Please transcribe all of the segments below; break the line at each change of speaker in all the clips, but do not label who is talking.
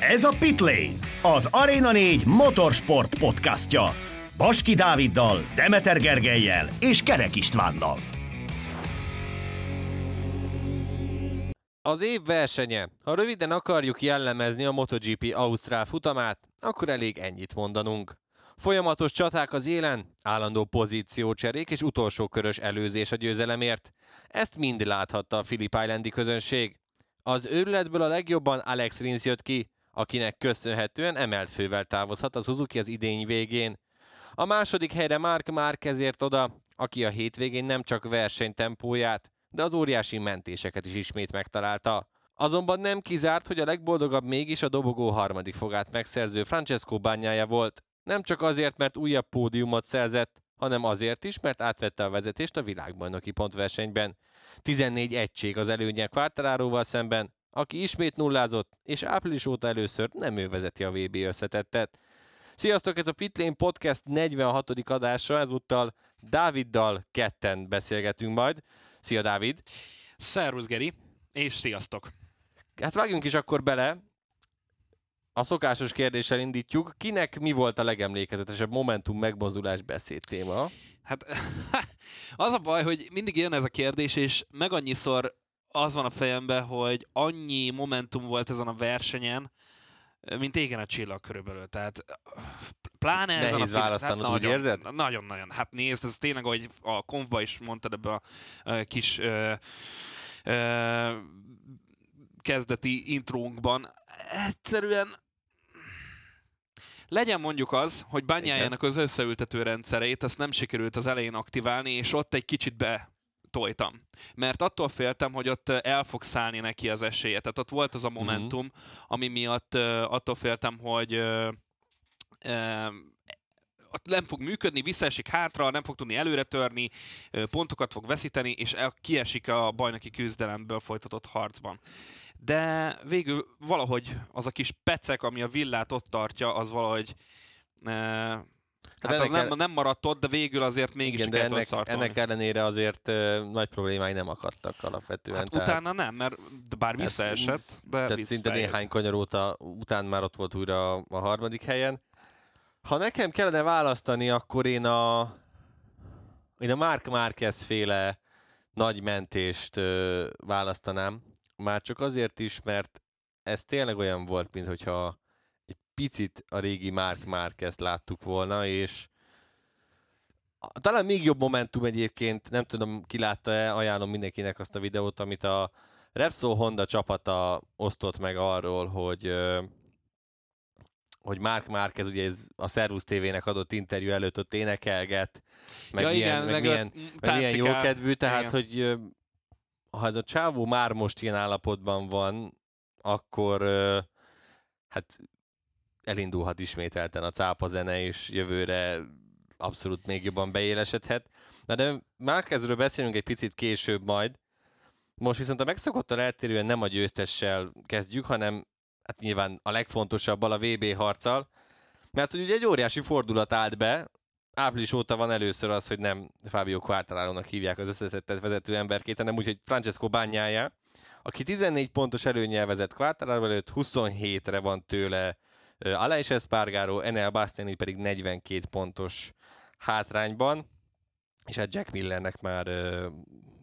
Ez a Pitlane, az Arena 4 motorsport podcastja. Baski Dáviddal, Demeter Gergelyel és Kerek Istvánnal.
Az év versenye. Ha röviden akarjuk jellemezni a MotoGP Ausztrál futamát, akkor elég ennyit mondanunk. Folyamatos csaták az élen, állandó pozíciócserék és utolsó körös előzés a győzelemért. Ezt mind láthatta a Phillip Islandi közönség. Az őrületből a legjobban Alex Rins jött ki, akinek köszönhetően emelt fővel távozhat az Suzuki az idény végén. A második helyre Mark Marquez ért oda, aki a hétvégén nem csak versenytempóját, de az óriási mentéseket is ismét megtalálta. Azonban nem kizárt, hogy a legboldogabb mégis a dobogó harmadik fogát megszerző Francesco bányája volt. Nem csak azért, mert újabb pódiumot szerzett, hanem azért is, mert átvette a vezetést a világbajnoki pontversenyben. 14 egység az előnye Quartararóval szemben, aki ismét nullázott, és április óta először nem ő vezeti a VB összetettet. Sziasztok, ez a Pitlane Podcast 46. adása, ezúttal Dáviddal ketten beszélgetünk majd. Szia Dávid!
Szervusz Geri, és sziasztok!
Hát vágjunk is akkor bele. A szokásos kérdéssel indítjuk. Kinek mi volt a legemlékezetesebb Momentum megmozdulás beszéd téma?
Hát az a baj, hogy mindig jön ez a kérdés, és meg annyiszor az van a fejemben, hogy annyi momentum volt ezen a versenyen, mint égen a csillag körülbelül. Tehát pláne
Nehéz
ezen a film-
választanod,
hát nagyon,
érzed?
Nagyon-nagyon. Hát nézd, ez tényleg, ahogy a konfba is mondtad ebbe a ö, kis ö, ö, kezdeti intrónkban, egyszerűen legyen mondjuk az, hogy bányájának az összeültető rendszerét, ezt nem sikerült az elején aktiválni, és ott egy kicsit be tojtam. Mert attól féltem, hogy ott el fog szállni neki az esélye. Tehát ott volt az a momentum, mm-hmm. ami miatt attól féltem, hogy ott nem fog működni, visszaesik hátra, nem fog tudni előre törni, pontokat fog veszíteni, és el, kiesik a bajnoki küzdelemből folytatott harcban. De végül valahogy az a kis pecek, ami a villát ott tartja, az valahogy Hát, hát
ennek
nem, nem maradt ott, de végül azért mégis
Igen, de ennek, ennek ellenére azért ö, nagy problémái nem akadtak alapvetően.
Hát utána nem, mert bár visszaesett, de
tehát szinte néhány kanyar óta, után már ott volt újra a, a harmadik helyen. Ha nekem kellene választani, akkor én a én a Mark Marquez féle nagy mentést ö, választanám. Már csak azért is, mert ez tényleg olyan volt, mint hogyha egy picit a régi Mark Marquez láttuk volna, és talán még jobb momentum egyébként, nem tudom ki látta-e, ajánlom mindenkinek azt a videót, amit a Repsol Honda csapata osztott meg arról, hogy hogy Mark Márquez ugye ez a Servus TV-nek adott interjú előtt ott énekelget, meg
ja,
milyen,
igen,
meg
meg,
milyen, meg milyen jókedvű, tehát
Igen.
hogy ha ez a csávó már most ilyen állapotban van, akkor hát elindulhat ismételten a cápa zene, és jövőre abszolút még jobban beélesedhet. Na de Márkezről beszélünk egy picit később majd. Most viszont a megszokottan eltérően nem a győztessel kezdjük, hanem hát nyilván a legfontosabbal, a VB harccal, mert hogy ugye egy óriási fordulat állt be, április óta van először az, hogy nem Fábio Quartararo-nak hívják az összeszedett vezető emberkét, hanem úgy, hogy Francesco Bagnaia, aki 14 pontos előnyel vezet Quartararo előtt, 27-re van tőle Aleix Espargaro, Enel Bastiani pedig 42 pontos hátrányban, és hát Jack Millernek már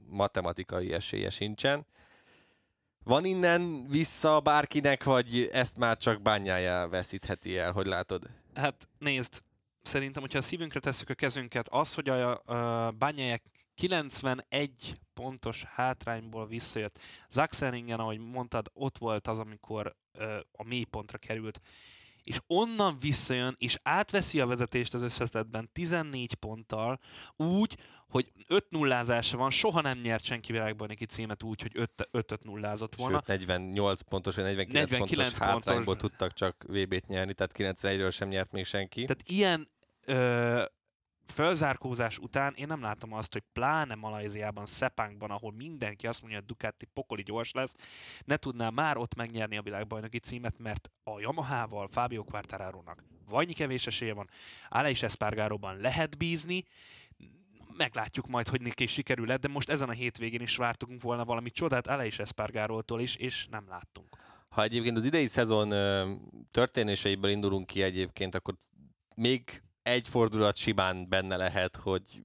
matematikai esélye sincsen. Van innen vissza bárkinek, vagy ezt már csak bányája veszítheti el, hogy látod?
Hát nézd, szerintem, hogyha a szívünkre tesszük a kezünket, az, hogy a, a bányáják 91 pontos hátrányból visszajött. Zaxeringen, ahogy mondtad, ott volt az, amikor ö, a mélypontra került, és onnan visszajön, és átveszi a vezetést az összetetben 14 ponttal, úgy, hogy 5 nullázása van, soha nem nyert senki világbajnoki címet úgy, hogy 5-öt nullázott volna.
Sőt, 48 pontos, vagy 49,
49
pontos hátrányból
pontos.
tudtak csak VB-t nyerni, tehát 91-ről sem nyert még senki.
Tehát ilyen ö, fölzárkózás után én nem látom azt, hogy pláne Malajziában, Szepánkban, ahol mindenki azt mondja, hogy Ducati pokoli gyors lesz, ne tudná már ott megnyerni a világbajnoki címet, mert a Yamaha-val Fábio Quartararo-nak vajnyi kevés esélye van, Aleix Espargaróban lehet bízni, meglátjuk majd, hogy neki sikerül de most ezen a hétvégén is vártunk volna valami csodát Aleix Espargarótól is, és nem láttunk.
Ha egyébként az idei szezon történéseiből indulunk ki egyébként, akkor még egy fordulat simán benne lehet, hogy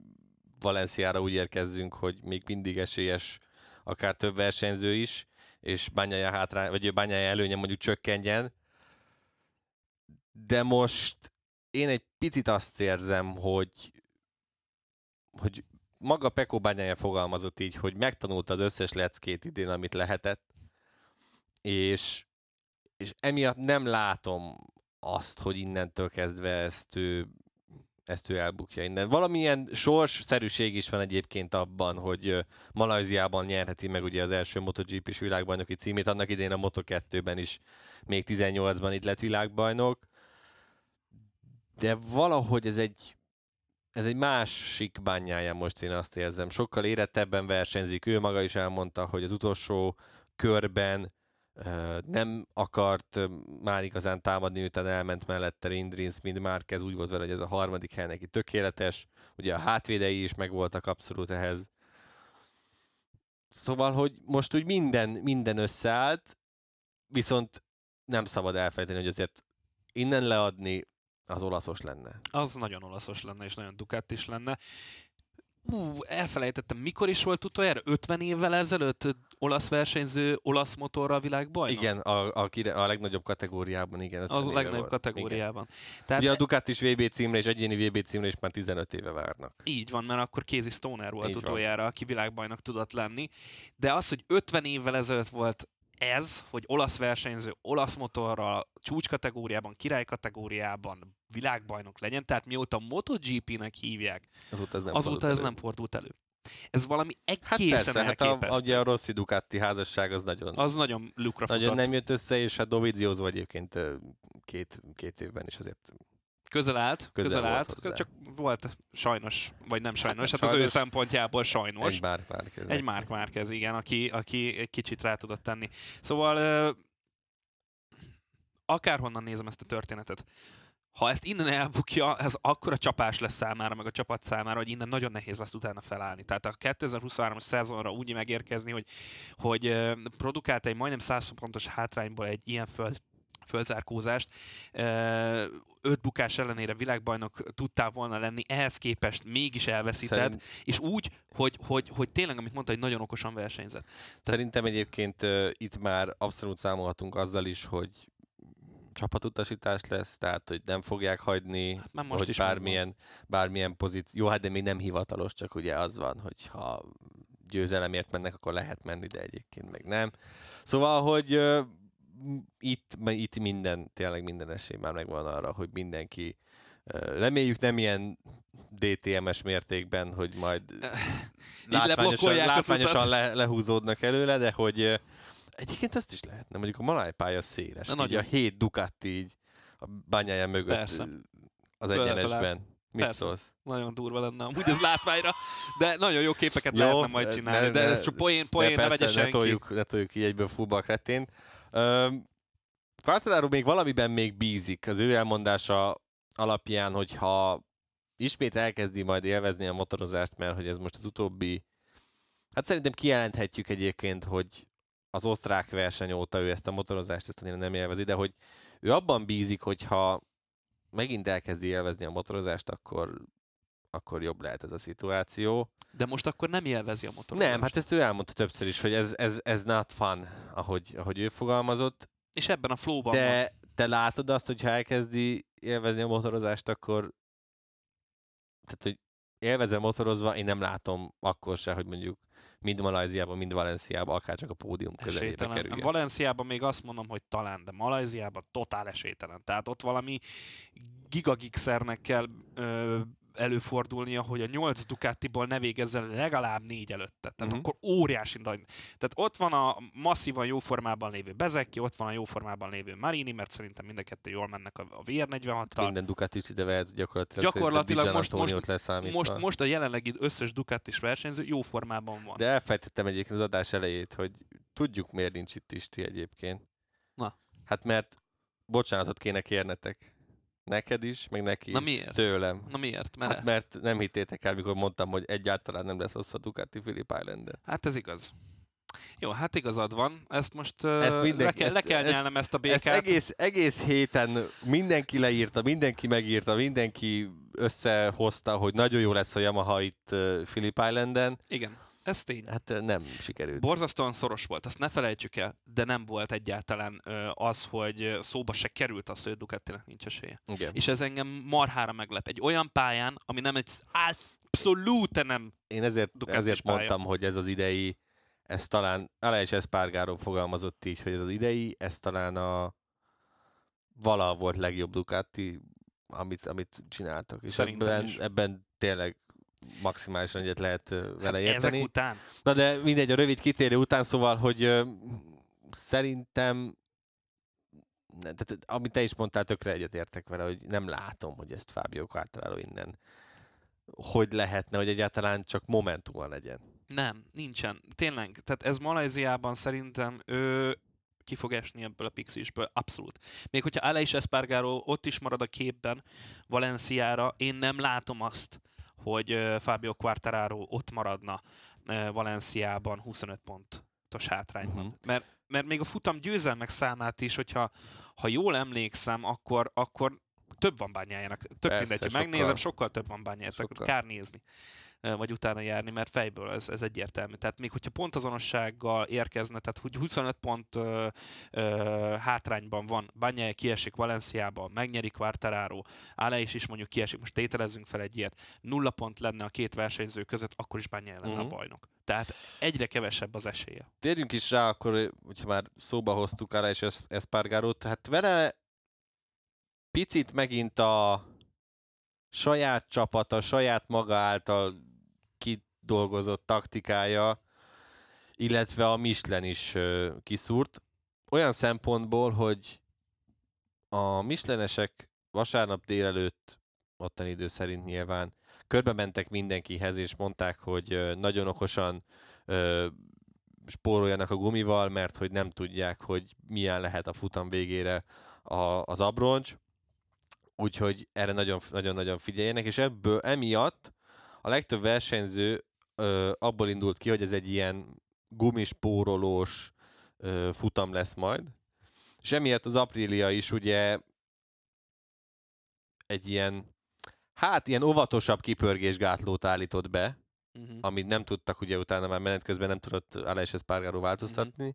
Valenciára úgy érkezzünk, hogy még mindig esélyes akár több versenyző is, és bányája hátrá, vagy bányája előnye mondjuk csökkenjen. De most én egy picit azt érzem, hogy hogy maga Peko bányája fogalmazott így, hogy megtanulta az összes leckét idén, amit lehetett, és, és emiatt nem látom azt, hogy innentől kezdve ezt ő, ezt ő elbukja innen. Valamilyen sorsszerűség is van egyébként abban, hogy Malajziában nyerheti meg ugye az első MotoGP-s világbajnoki címét, annak idén a Moto2-ben is még 18-ban itt lett világbajnok, de valahogy ez egy ez egy másik bányája most én azt érzem. Sokkal érettebben versenyzik. Ő maga is elmondta, hogy az utolsó körben nem akart már igazán támadni, miután elment mellette Rindrins, mint Márquez, úgy volt vele, hogy ez a harmadik hely neki tökéletes. Ugye a hátvédei is megvoltak abszolút ehhez. Szóval, hogy most úgy minden, minden összeállt, viszont nem szabad elfelejteni, hogy azért innen leadni az olaszos lenne.
Az nagyon olaszos lenne, és nagyon Ducati is lenne. Ú, elfelejtettem, mikor is volt utoljára? 50 évvel ezelőtt olasz versenyző, olasz motorra a világbajnok?
Igen, a, a, a, legnagyobb kategóriában, igen.
Az a legnagyobb volt. kategóriában.
Tehát Ugye a Ducati is VB címre és egyéni VB címre is már 15 éve várnak.
Így van, mert akkor Casey Stoner volt Így utoljára, van. aki világbajnok tudott lenni. De az, hogy 50 évvel ezelőtt volt ez, hogy olasz versenyző, olasz motorral, csúcs kategóriában, király kategóriában világbajnok legyen, tehát mióta MotoGP-nek hívják,
azóta ez nem,
azóta
fordult,
ez
elő.
nem fordult elő. Ez valami egészen
hát persze,
elképesztő.
Hát a, ugye a Rossi Ducati házasság az nagyon...
Az nagyon lukra
Nagyon futott. nem jött össze, és hát Dovizioso egyébként két, két évben is azért
Közel állt, közel, közel állt, hozzá. csak volt sajnos, vagy nem sajnos, hát, hát sajnos, az ő szempontjából sajnos.
Egy Mark Márquez.
Egy Mark Márquez, igen, aki, aki egy kicsit rá tudott tenni. Szóval akárhonnan nézem ezt a történetet, ha ezt innen elbukja, ez akkora csapás lesz számára, meg a csapat számára, hogy innen nagyon nehéz lesz utána felállni. Tehát a 2023-as szezonra úgy megérkezni, hogy, hogy produkált egy majdnem 100 pontos hátrányból egy ilyen föld fölzárkózást. Öt bukás ellenére világbajnok tudtál volna lenni, ehhez képest mégis elveszíted, Szerint... és úgy, hogy, hogy, hogy tényleg, amit mondta, hogy nagyon okosan versenyzett.
Szerintem egyébként uh, itt már abszolút számolhatunk azzal is, hogy csapatutasítás lesz, tehát hogy nem fogják hagyni, hát most hogy is bármilyen, bármilyen pozíció, jó, hát de még nem hivatalos, csak ugye az van, hogy ha győzelemért mennek, akkor lehet menni, de egyébként meg nem. Szóval, hogy itt, itt minden, tényleg minden esély már megvan arra, hogy mindenki reméljük nem ilyen DTMS mértékben, hogy majd látványosan, látványosan le, lehúzódnak előle, de hogy egyébként ezt is lehetne, mondjuk a malájpálya széles, Na, így a hét Ducati így a bányája mögött Persze. az egyenesben. Mit Persze. szólsz?
Nagyon durva lenne amúgy az látványra, de nagyon jó képeket jó, lehetne majd csinálni, ne, de ez csak poén, poén, ne, ne vegye senki.
Ne toljuk, ne toljuk így egyből fullback retén. Quartararo még valamiben még bízik az ő elmondása alapján, hogyha ismét elkezdi majd élvezni a motorozást, mert hogy ez most az utóbbi Hát szerintem kijelenthetjük egyébként, hogy az osztrák verseny óta ő ezt a motorozást ezt annyira nem élvezi, de hogy ő abban bízik, hogyha megint elkezdi élvezni a motorozást, akkor, akkor jobb lehet ez a szituáció.
De most akkor nem élvezi a motorozást.
Nem, hát ezt ő elmondta többször is, hogy ez, ez, ez not fun, ahogy, ahogy ő fogalmazott.
És ebben a flowban
De van. te látod azt, hogy ha elkezdi élvezni a motorozást, akkor tehát, hogy élvezem motorozva, én nem látom akkor se, hogy mondjuk mind Malajziában, mind Valenciában, akár csak a pódium közelébe kerüljen.
Valenciában még azt mondom, hogy talán, de Malajziában totál esélytelen. Tehát ott valami gigagixernek kell ö, előfordulnia, hogy a 8 Ducatiból ne végezzen legalább négy előtte. Tehát uh-huh. akkor óriási nagy. Tehát ott van a masszívan jó formában lévő Bezeki, ott van a jó formában lévő Marini, mert szerintem mind a kettő jól mennek a, a VR46-tal.
Minden Ducati is ide vehet gyakorlatilag.
Gyakorlatilag most, most, most, most, a jelenlegi összes Ducatis versenyző jó formában van.
De elfejtettem egyébként az adás elejét, hogy tudjuk miért nincs itt Isti egyébként.
Na.
Hát mert bocsánatot kéne kérnetek. Neked is, meg neki
Na
is.
miért?
Tőlem.
Na miért?
Mert... Hát mert nem hittétek el, mikor mondtam, hogy egyáltalán nem lesz hosszú a Ducati Philip Islander.
Hát ez igaz. Jó, hát igazad van. Ezt most ezt
Ezt mindenki-
le, kell,
ezt-
le kell
ezt-
nyelnem ezt a
Ezt
békát.
egész, egész héten mindenki leírta, mindenki megírta, mindenki összehozta, hogy nagyon jó lesz a Yamaha itt Phillip Islanden.
Igen, ez tény.
Hát nem sikerült.
Borzasztóan szoros volt, azt ne felejtsük el, de nem volt egyáltalán az, hogy szóba se került az, hogy a Ducatinek nincs esélye.
Igen.
És ez engem marhára meglep. Egy olyan pályán, ami nem egy abszolút nem
Én ezért,
Ducatis
ezért
pálya.
mondtam, hogy ez az idei, ez talán, Aleix Espargaro fogalmazott így, hogy ez az idei, ez talán a vala volt legjobb Ducati, amit, amit csináltak. És
Szerintem
ebben,
is.
ebben tényleg maximálisan egyet lehet vele
hát
érteni.
ezek után.
Na de mindegy, a rövid kitérő után, szóval, hogy szerintem tehát, amit te is mondtál, tökre egyetértek vele, hogy nem látom, hogy ezt Fábio Quartararo innen hogy lehetne, hogy egyáltalán csak momentuma legyen.
Nem, nincsen. Tényleg, tehát ez Malajziában szerintem ő ki fog esni ebből a pixisből, abszolút. Még hogyha Aleix Espargaro ott is marad a képben Valenciára, én nem látom azt, hogy ö, Fabio Quartararo ott maradna Valenciában 25 pontos hátrányban.
Mhm.
Uh-huh. Mert, mert még a futam győzelmek számát is, hogyha ha jól emlékszem, akkor, akkor több van bányájának. Tök
Persze,
mindegy, hogy megnézem, sokkal több van bányájának,
Sokkal.
kár nézni vagy utána járni, mert fejből ez, ez egyértelmű. Tehát még hogyha pontazonossággal érkezne, tehát hogy 25 pont ö, ö, hátrányban van, Banyája kiesik Valenciába, megnyeri Quartararo, Aleix is mondjuk kiesik, most tételezzünk fel egy ilyet, nulla pont lenne a két versenyző között, akkor is Banyája lenne
Mhm.
a bajnok. Tehát egyre kevesebb az esélye.
Térjünk is rá akkor, hogyha már szóba hoztuk arra és Espargarót, hát vele picit megint a saját csapata, saját maga által kidolgozott taktikája, illetve a Michelin is kiszúrt. Olyan szempontból, hogy a Michelinesek vasárnap délelőtt, ottani idő szerint nyilván, körbe mentek mindenkihez, és mondták, hogy nagyon okosan ö, spóroljanak a gumival, mert hogy nem tudják, hogy milyen lehet a futam végére a, az abroncs, úgyhogy erre nagyon- nagyon-nagyon figyeljenek, és ebből emiatt a legtöbb versenyző ö, abból indult ki, hogy ez egy ilyen gumispórolós ö, futam lesz majd, és emiatt az Aprilia is ugye egy ilyen, hát ilyen óvatosabb kipörgésgátlót állított be,
Uh-huh.
amit nem tudtak, ugye utána már menet közben nem tudott Aleix Espargaro változtatni, mm-hmm.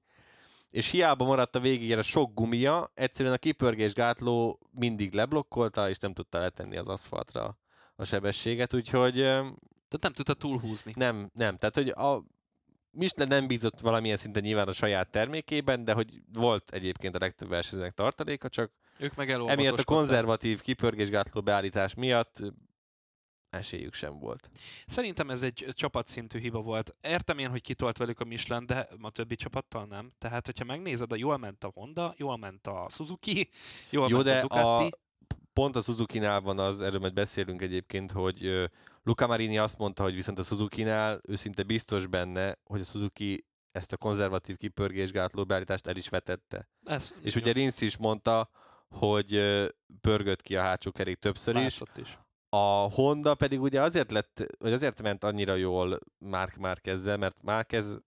és hiába maradt a végére sok gumia, egyszerűen a kipörgésgátló mindig leblokkolta, és nem tudta letenni az aszfaltra a sebességet, úgyhogy
Tehát nem tudta túlhúzni.
nem, nem, tehát hogy a Michelin nem bízott valamilyen szinten nyilván a saját termékében, de hogy volt egyébként a legtöbb versenyzőnek tartaléka, csak
Ők meg
emiatt a konzervatív kipörgésgátló beállítás miatt esélyük sem volt.
Szerintem ez egy csapatszintű hiba volt. Értem én, hogy kitolt velük a Michelin, de a többi csapattal nem. Tehát, hogyha megnézed, a jól ment a Honda, jól ment a Suzuki, jól
Jó,
ment
de
a Ducati.
a, pont a Suzuki-nál van az, erről majd beszélünk egyébként, hogy Luca Marini azt mondta, hogy viszont a Suzuki-nál ő szinte biztos benne, hogy a Suzuki ezt a konzervatív kipörgésgátló beállítást el is vetette.
Ez,
És
jó,
ugye Rinsz is mondta, hogy pörgött ki a hátsó kerék többször is.
is.
A Honda pedig ugye azért lett, vagy azért ment annyira jól Mark Márkezzel, mert Márkez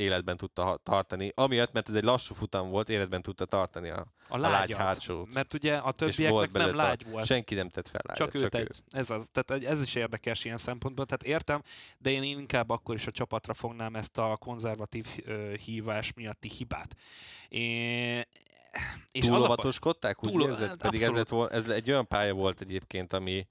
életben tudta tartani, amiatt, mert ez egy lassú futam volt, életben tudta tartani a,
A,
a lágy hátsót.
Mert ugye a többieknek nem lágy volt.
Senki nem tett fel lágyat,
Csak őt egy. Ez, az. Tehát ez is érdekes ilyen szempontból. Tehát értem, de én inkább akkor is a csapatra fognám ezt a konzervatív ö, hívás miatti hibát. É, és
Túl óvatoskodták, úgy
túl-
érzed? Pedig ez,
abszolút.
lett vol- ez egy olyan pálya volt egyébként, ami,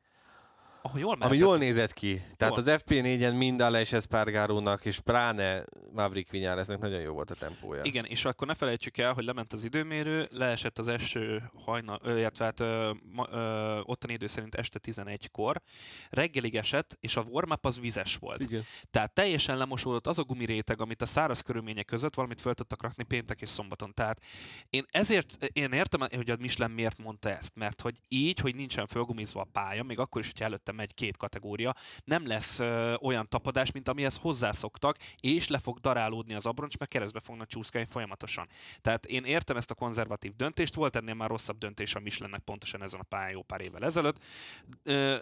ahol jól
ami jól nézett ki. Tehát
Jól.
az FP4-en mind Aleix Espargarónak és pláne Maverick Viñalesnek nagyon jó volt a tempója.
Igen, és akkor ne felejtsük el, hogy lement az időmérő, leesett az eső hajnal, illetve hát ö, ö, ottani idő szerint este 11-kor, reggelig esett, és a warm az vizes volt.
Igen.
Tehát teljesen lemosódott az a gumiréteg, amit a száraz körülmények között valamit fel tudtak rakni péntek és szombaton. Tehát én ezért, én értem, hogy a Michelin miért mondta ezt, mert hogy így, hogy nincsen fölgumizva a pálya, még akkor is, hogyha előtte megy két kategória, nem lesz ö, olyan tapadás, mint amihez hozzászoktak, és le fog darálódni az abroncs, mert keresztbe fognak csúszkálni folyamatosan. Tehát én értem ezt a konzervatív döntést, volt ennél már rosszabb döntés a Michelinnek pontosan ezen a pályán jó pár évvel ezelőtt. Ö,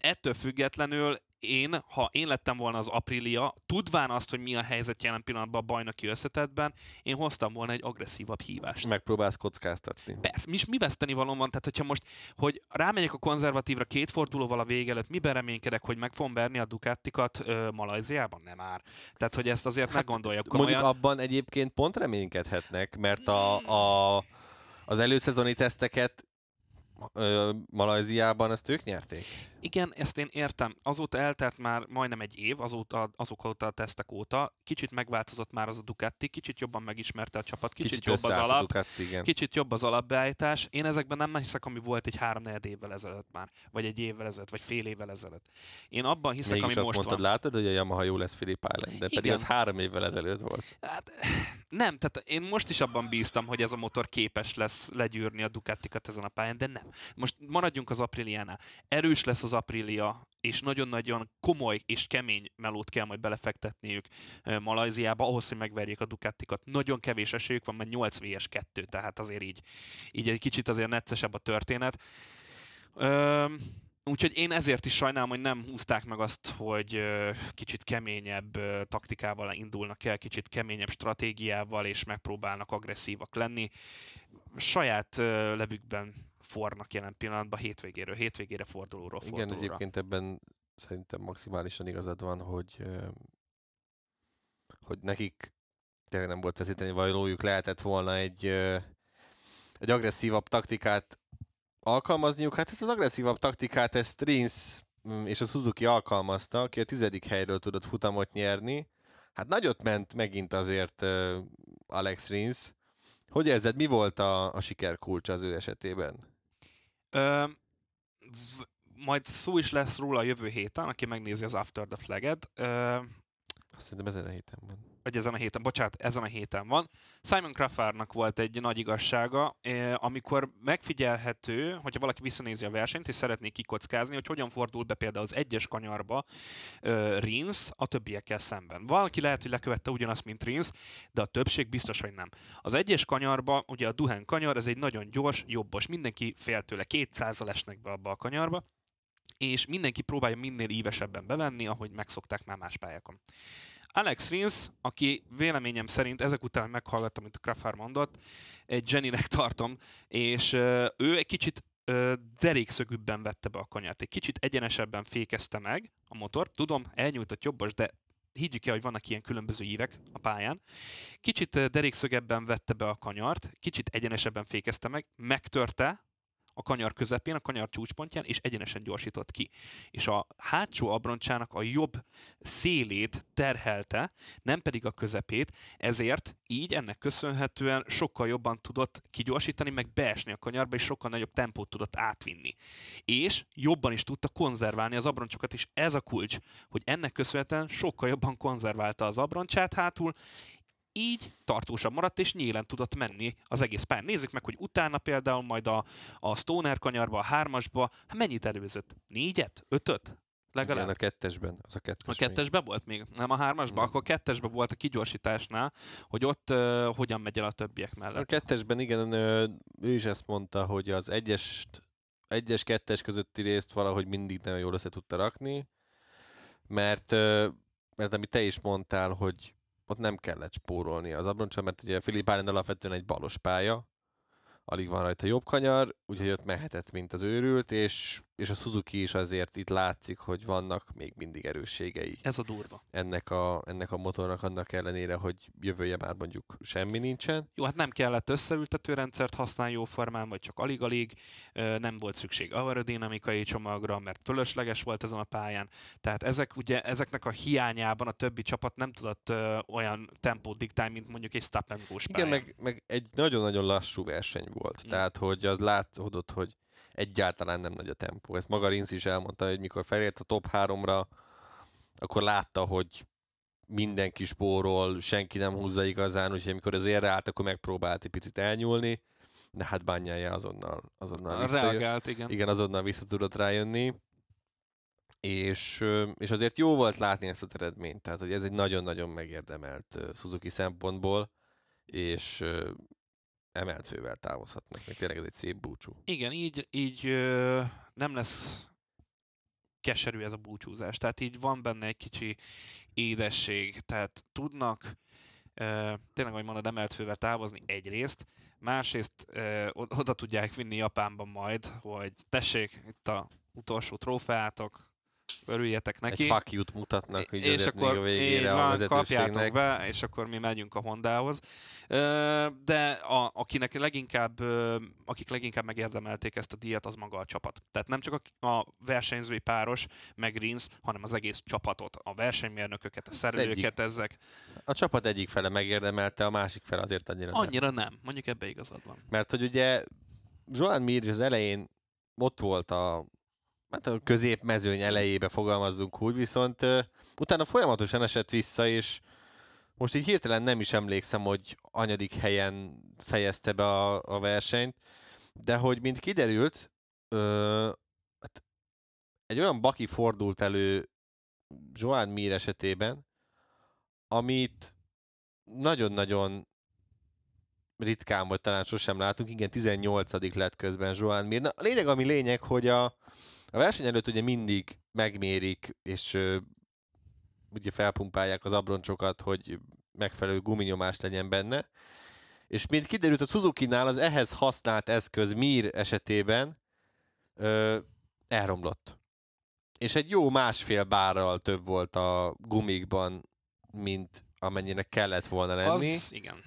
ettől függetlenül én, ha én lettem volna az Aprilia, tudván azt, hogy mi a helyzet jelen pillanatban a bajnoki összetetben, én hoztam volna egy agresszívabb hívást.
Megpróbálsz kockáztatni.
Persze, mi, mi veszteni való van? Tehát, hogyha most, hogy rámegyek a konzervatívra két fordulóval a vége előtt, miben reménykedek, hogy meg fogom verni a Ducatikat ö, Malajziában? Nem már. Tehát, hogy ezt azért hát, meggondoljuk
komolyan. Mondjuk abban egyébként pont reménykedhetnek, mert a, a, az előszezoni teszteket Malajziában ezt ők nyerték?
Igen, ezt én értem. Azóta eltelt már majdnem egy év, azóta, azok óta a tesztek óta. Kicsit megváltozott már az a Ducati, kicsit jobban megismerte a csapat, kicsit, kicsit jobb az alap,
Ducati, igen.
kicsit jobb az alapbeállítás. Én ezekben nem hiszek, ami volt egy három évvel ezelőtt már, vagy egy évvel ezelőtt, vagy fél évvel ezelőtt. Én abban hiszek,
Mégis
ami
azt
most
mondtad,
van.
látod, hogy a Yamaha jó lesz Philip Island, de igen. pedig az három évvel ezelőtt volt.
Hát, nem, tehát én most is abban bíztam, hogy ez a motor képes lesz legyűrni a Ducatikat ezen a pályán, de nem. Most maradjunk az Apriliánál. Erős lesz az Aprilia, és nagyon-nagyon komoly és kemény melót kell majd belefektetniük Malajziába, ahhoz, hogy megverjék a Ducatikat. Nagyon kevés esélyük van, mert 8 vs 2, tehát azért így, így egy kicsit azért neccesebb a történet. Üm, Úgyhogy én ezért is sajnálom, hogy nem húzták meg azt, hogy kicsit keményebb taktikával indulnak el, kicsit keményebb stratégiával, és megpróbálnak agresszívak lenni. Saját levükben fornak jelen pillanatban hétvégéről, hétvégére fordulóról
Igen,
fordulóra.
egyébként ebben szerintem maximálisan igazad van, hogy, hogy nekik tényleg nem volt veszíteni valójuk, lehetett volna egy, egy agresszívabb taktikát alkalmazniuk. Hát ezt az agresszívabb taktikát, ezt Rins mm, és a Suzuki alkalmazta, aki a tizedik helyről tudott futamot nyerni. Hát nagyot ment megint azért Alex Rins. Hogy érzed, mi volt a, a siker kulcs az ő esetében?
Ö, majd szó is lesz róla a jövő héten, aki megnézi az After the Flag-et. Ö,
Azt hiszem ezen a héten van.
Vagy ezen a héten, bocsánat, ezen a héten van. Simon Crawfordnak volt egy nagy igazsága, eh, amikor megfigyelhető, hogyha valaki visszanézi a versenyt, és szeretné kikockázni, hogy hogyan fordul be például az egyes kanyarba uh, Rins a többiekkel szemben. Valaki lehet, hogy lekövette ugyanazt, mint Rins, de a többség biztos, hogy nem. Az egyes kanyarba, ugye a Duhen kanyar, ez egy nagyon gyors, jobbos, mindenki fél tőle, 200 esnek be abba a kanyarba, és mindenki próbálja minél ívesebben bevenni, ahogy megszokták már más pályákon. Alex Rins, aki véleményem szerint ezek után meghallgattam, amit a Krafár mondott, egy Jennynek tartom, és ő egy kicsit derékszögűbben vette be a kanyart. Egy kicsit egyenesebben fékezte meg a motor. Tudom, elnyújtott jobbos, de higgyük el, hogy vannak ilyen különböző ívek a pályán. Kicsit derékszögebben vette be a kanyart, kicsit egyenesebben fékezte meg, megtörte a kanyar közepén, a kanyar csúcspontján, és egyenesen gyorsított ki. És a hátsó abroncsának a jobb szélét terhelte, nem pedig a közepét, ezért így ennek köszönhetően sokkal jobban tudott kigyorsítani, meg beesni a kanyarba, és sokkal nagyobb tempót tudott átvinni. És jobban is tudta konzerválni az abroncsokat, és ez a kulcs, hogy ennek köszönhetően sokkal jobban konzerválta az abroncsát hátul, így tartósabb maradt, és nyílen tudott menni az egész pályán. Nézzük meg, hogy utána például majd a, a Stoner kanyarba, a hármasba, hát mennyit előzött? Négyet? Ötöt? Legalább?
Igen, a kettesben. Az a kettes.
A kettesben volt még? Nem a hármasban?
Nem.
Akkor a kettesben volt a kigyorsításnál, hogy ott uh, hogyan megy el a többiek
A
mellett.
kettesben igen, ő is ezt mondta, hogy az egyes, egyes kettes közötti részt valahogy mindig nagyon jól össze tudta rakni, mert, mert amit te is mondtál, hogy ott nem kellett spórolni az abroncsa, mert ugye Philip Island alapvetően egy balos pálya, alig van rajta jobb kanyar, úgyhogy ott mehetett, mint az őrült, és, és a Suzuki is azért itt látszik, hogy vannak még mindig erősségei
Ez a durva.
ennek a, ennek a motornak annak ellenére, hogy jövője már mondjuk semmi nincsen.
Jó, hát nem kellett összeültető rendszert használni jó formán, vagy csak alig-alig, nem volt szükség aerodinamikai csomagra, mert fölösleges volt ezen a pályán. Tehát ezek ugye, ezeknek a hiányában a többi csapat nem tudott olyan tempót diktálni, mint mondjuk egy stop and
Igen, meg, meg egy nagyon-nagyon lassú verseny volt.
Mm.
Tehát, hogy az látszódott, hogy egyáltalán nem nagy a tempó. Ezt maga Rinsz is elmondta, hogy mikor felért a top 3-ra, akkor látta, hogy mindenki spórol, senki nem húzza igazán, úgyhogy amikor az érre állt, akkor megpróbált egy picit elnyúlni, de hát bányája azonnal, azonnal visszajött.
Reagált, igen.
Igen, azonnal vissza tudott rájönni. És, és azért jó volt látni ezt az eredményt, tehát hogy ez egy nagyon-nagyon megérdemelt Suzuki szempontból, és emelt fővel távozhatnak, még tényleg ez egy szép búcsú.
Igen, így, így ö, nem lesz keserű ez a búcsúzás. Tehát így van benne egy kicsi édesség, tehát tudnak ö, tényleg, ahogy mondod, emelt fővel távozni egyrészt, másrészt ö, oda tudják vinni Japánban majd, hogy tessék, itt a utolsó trófeátok, örüljetek neki.
Egy fuck you-t mutatnak, hogy
és akkor
még a végére
van,
a
kapjátok be, és akkor mi megyünk a Hondához. De a, akinek leginkább, akik leginkább megérdemelték ezt a díjat, az maga a csapat. Tehát nem csak a, a versenyzői páros, meg Rins, hanem az egész csapatot, a versenymérnököket, a szerelőket, ezek.
A csapat egyik fele megérdemelte, a másik fele azért annyira
Annyira nem. nem. Mondjuk ebbe igazad van.
Mert hogy ugye Joan Mir az elején ott volt a hát a középmezőny elejébe fogalmazzunk úgy, viszont utána folyamatosan esett vissza, és most így hirtelen nem is emlékszem, hogy anyadik helyen fejezte be a, a versenyt, de hogy mint kiderült, uh, hát egy olyan baki fordult elő Joan Mir esetében, amit nagyon-nagyon ritkán, vagy talán sosem látunk, igen, 18 lett közben Joan Mir. Na, a lényeg, ami lényeg, hogy a, a verseny előtt ugye mindig megmérik, és ugye felpumpálják az abroncsokat, hogy megfelelő guminyomás legyen benne. És mint kiderült, a Suzuki-nál az ehhez használt eszköz Mir esetében uh, elromlott. És egy jó másfél bárral több volt a gumikban, mint amennyinek kellett volna lenni.
Az, igen.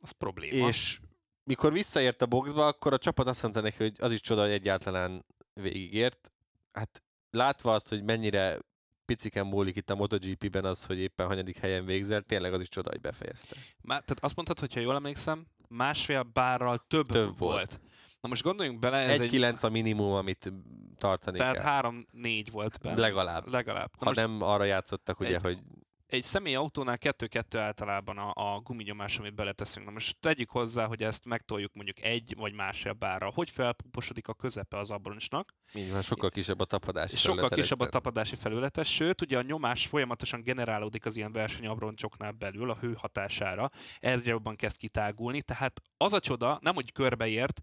Az probléma.
És mikor visszaért a boxba, akkor a csapat azt mondta neki, hogy az is csoda, hogy egyáltalán végigért. Hát látva azt, hogy mennyire piciken múlik itt a MotoGP-ben az, hogy éppen hanyadik helyen végzel, tényleg az is csoda, hogy befejezte.
Már, tehát azt mondtad, hogyha jól emlékszem, másfél bárral több, több volt. volt. Na most gondoljunk bele, ez
egy... egy... kilenc a minimum, amit tartani
Tehát
kell.
három-négy volt benne.
Legalább.
Legalább.
Na ha most nem arra játszottak, ugye,
egy,
hogy
egy személyautónál 2-2 általában a, a guminyomás, amit beleteszünk. Na most tegyük hozzá, hogy ezt megtoljuk mondjuk egy vagy másfél bárra. Hogy felpuposodik a közepe az abroncsnak?
Így van, sokkal kisebb a tapadási
Sokkal kisebb a tapadási felülete, sőt, ugye a nyomás folyamatosan generálódik az ilyen versenyabroncsoknál belül a hő hatására, egyre jobban kezd kitágulni, tehát az a csoda, nem hogy körbeért,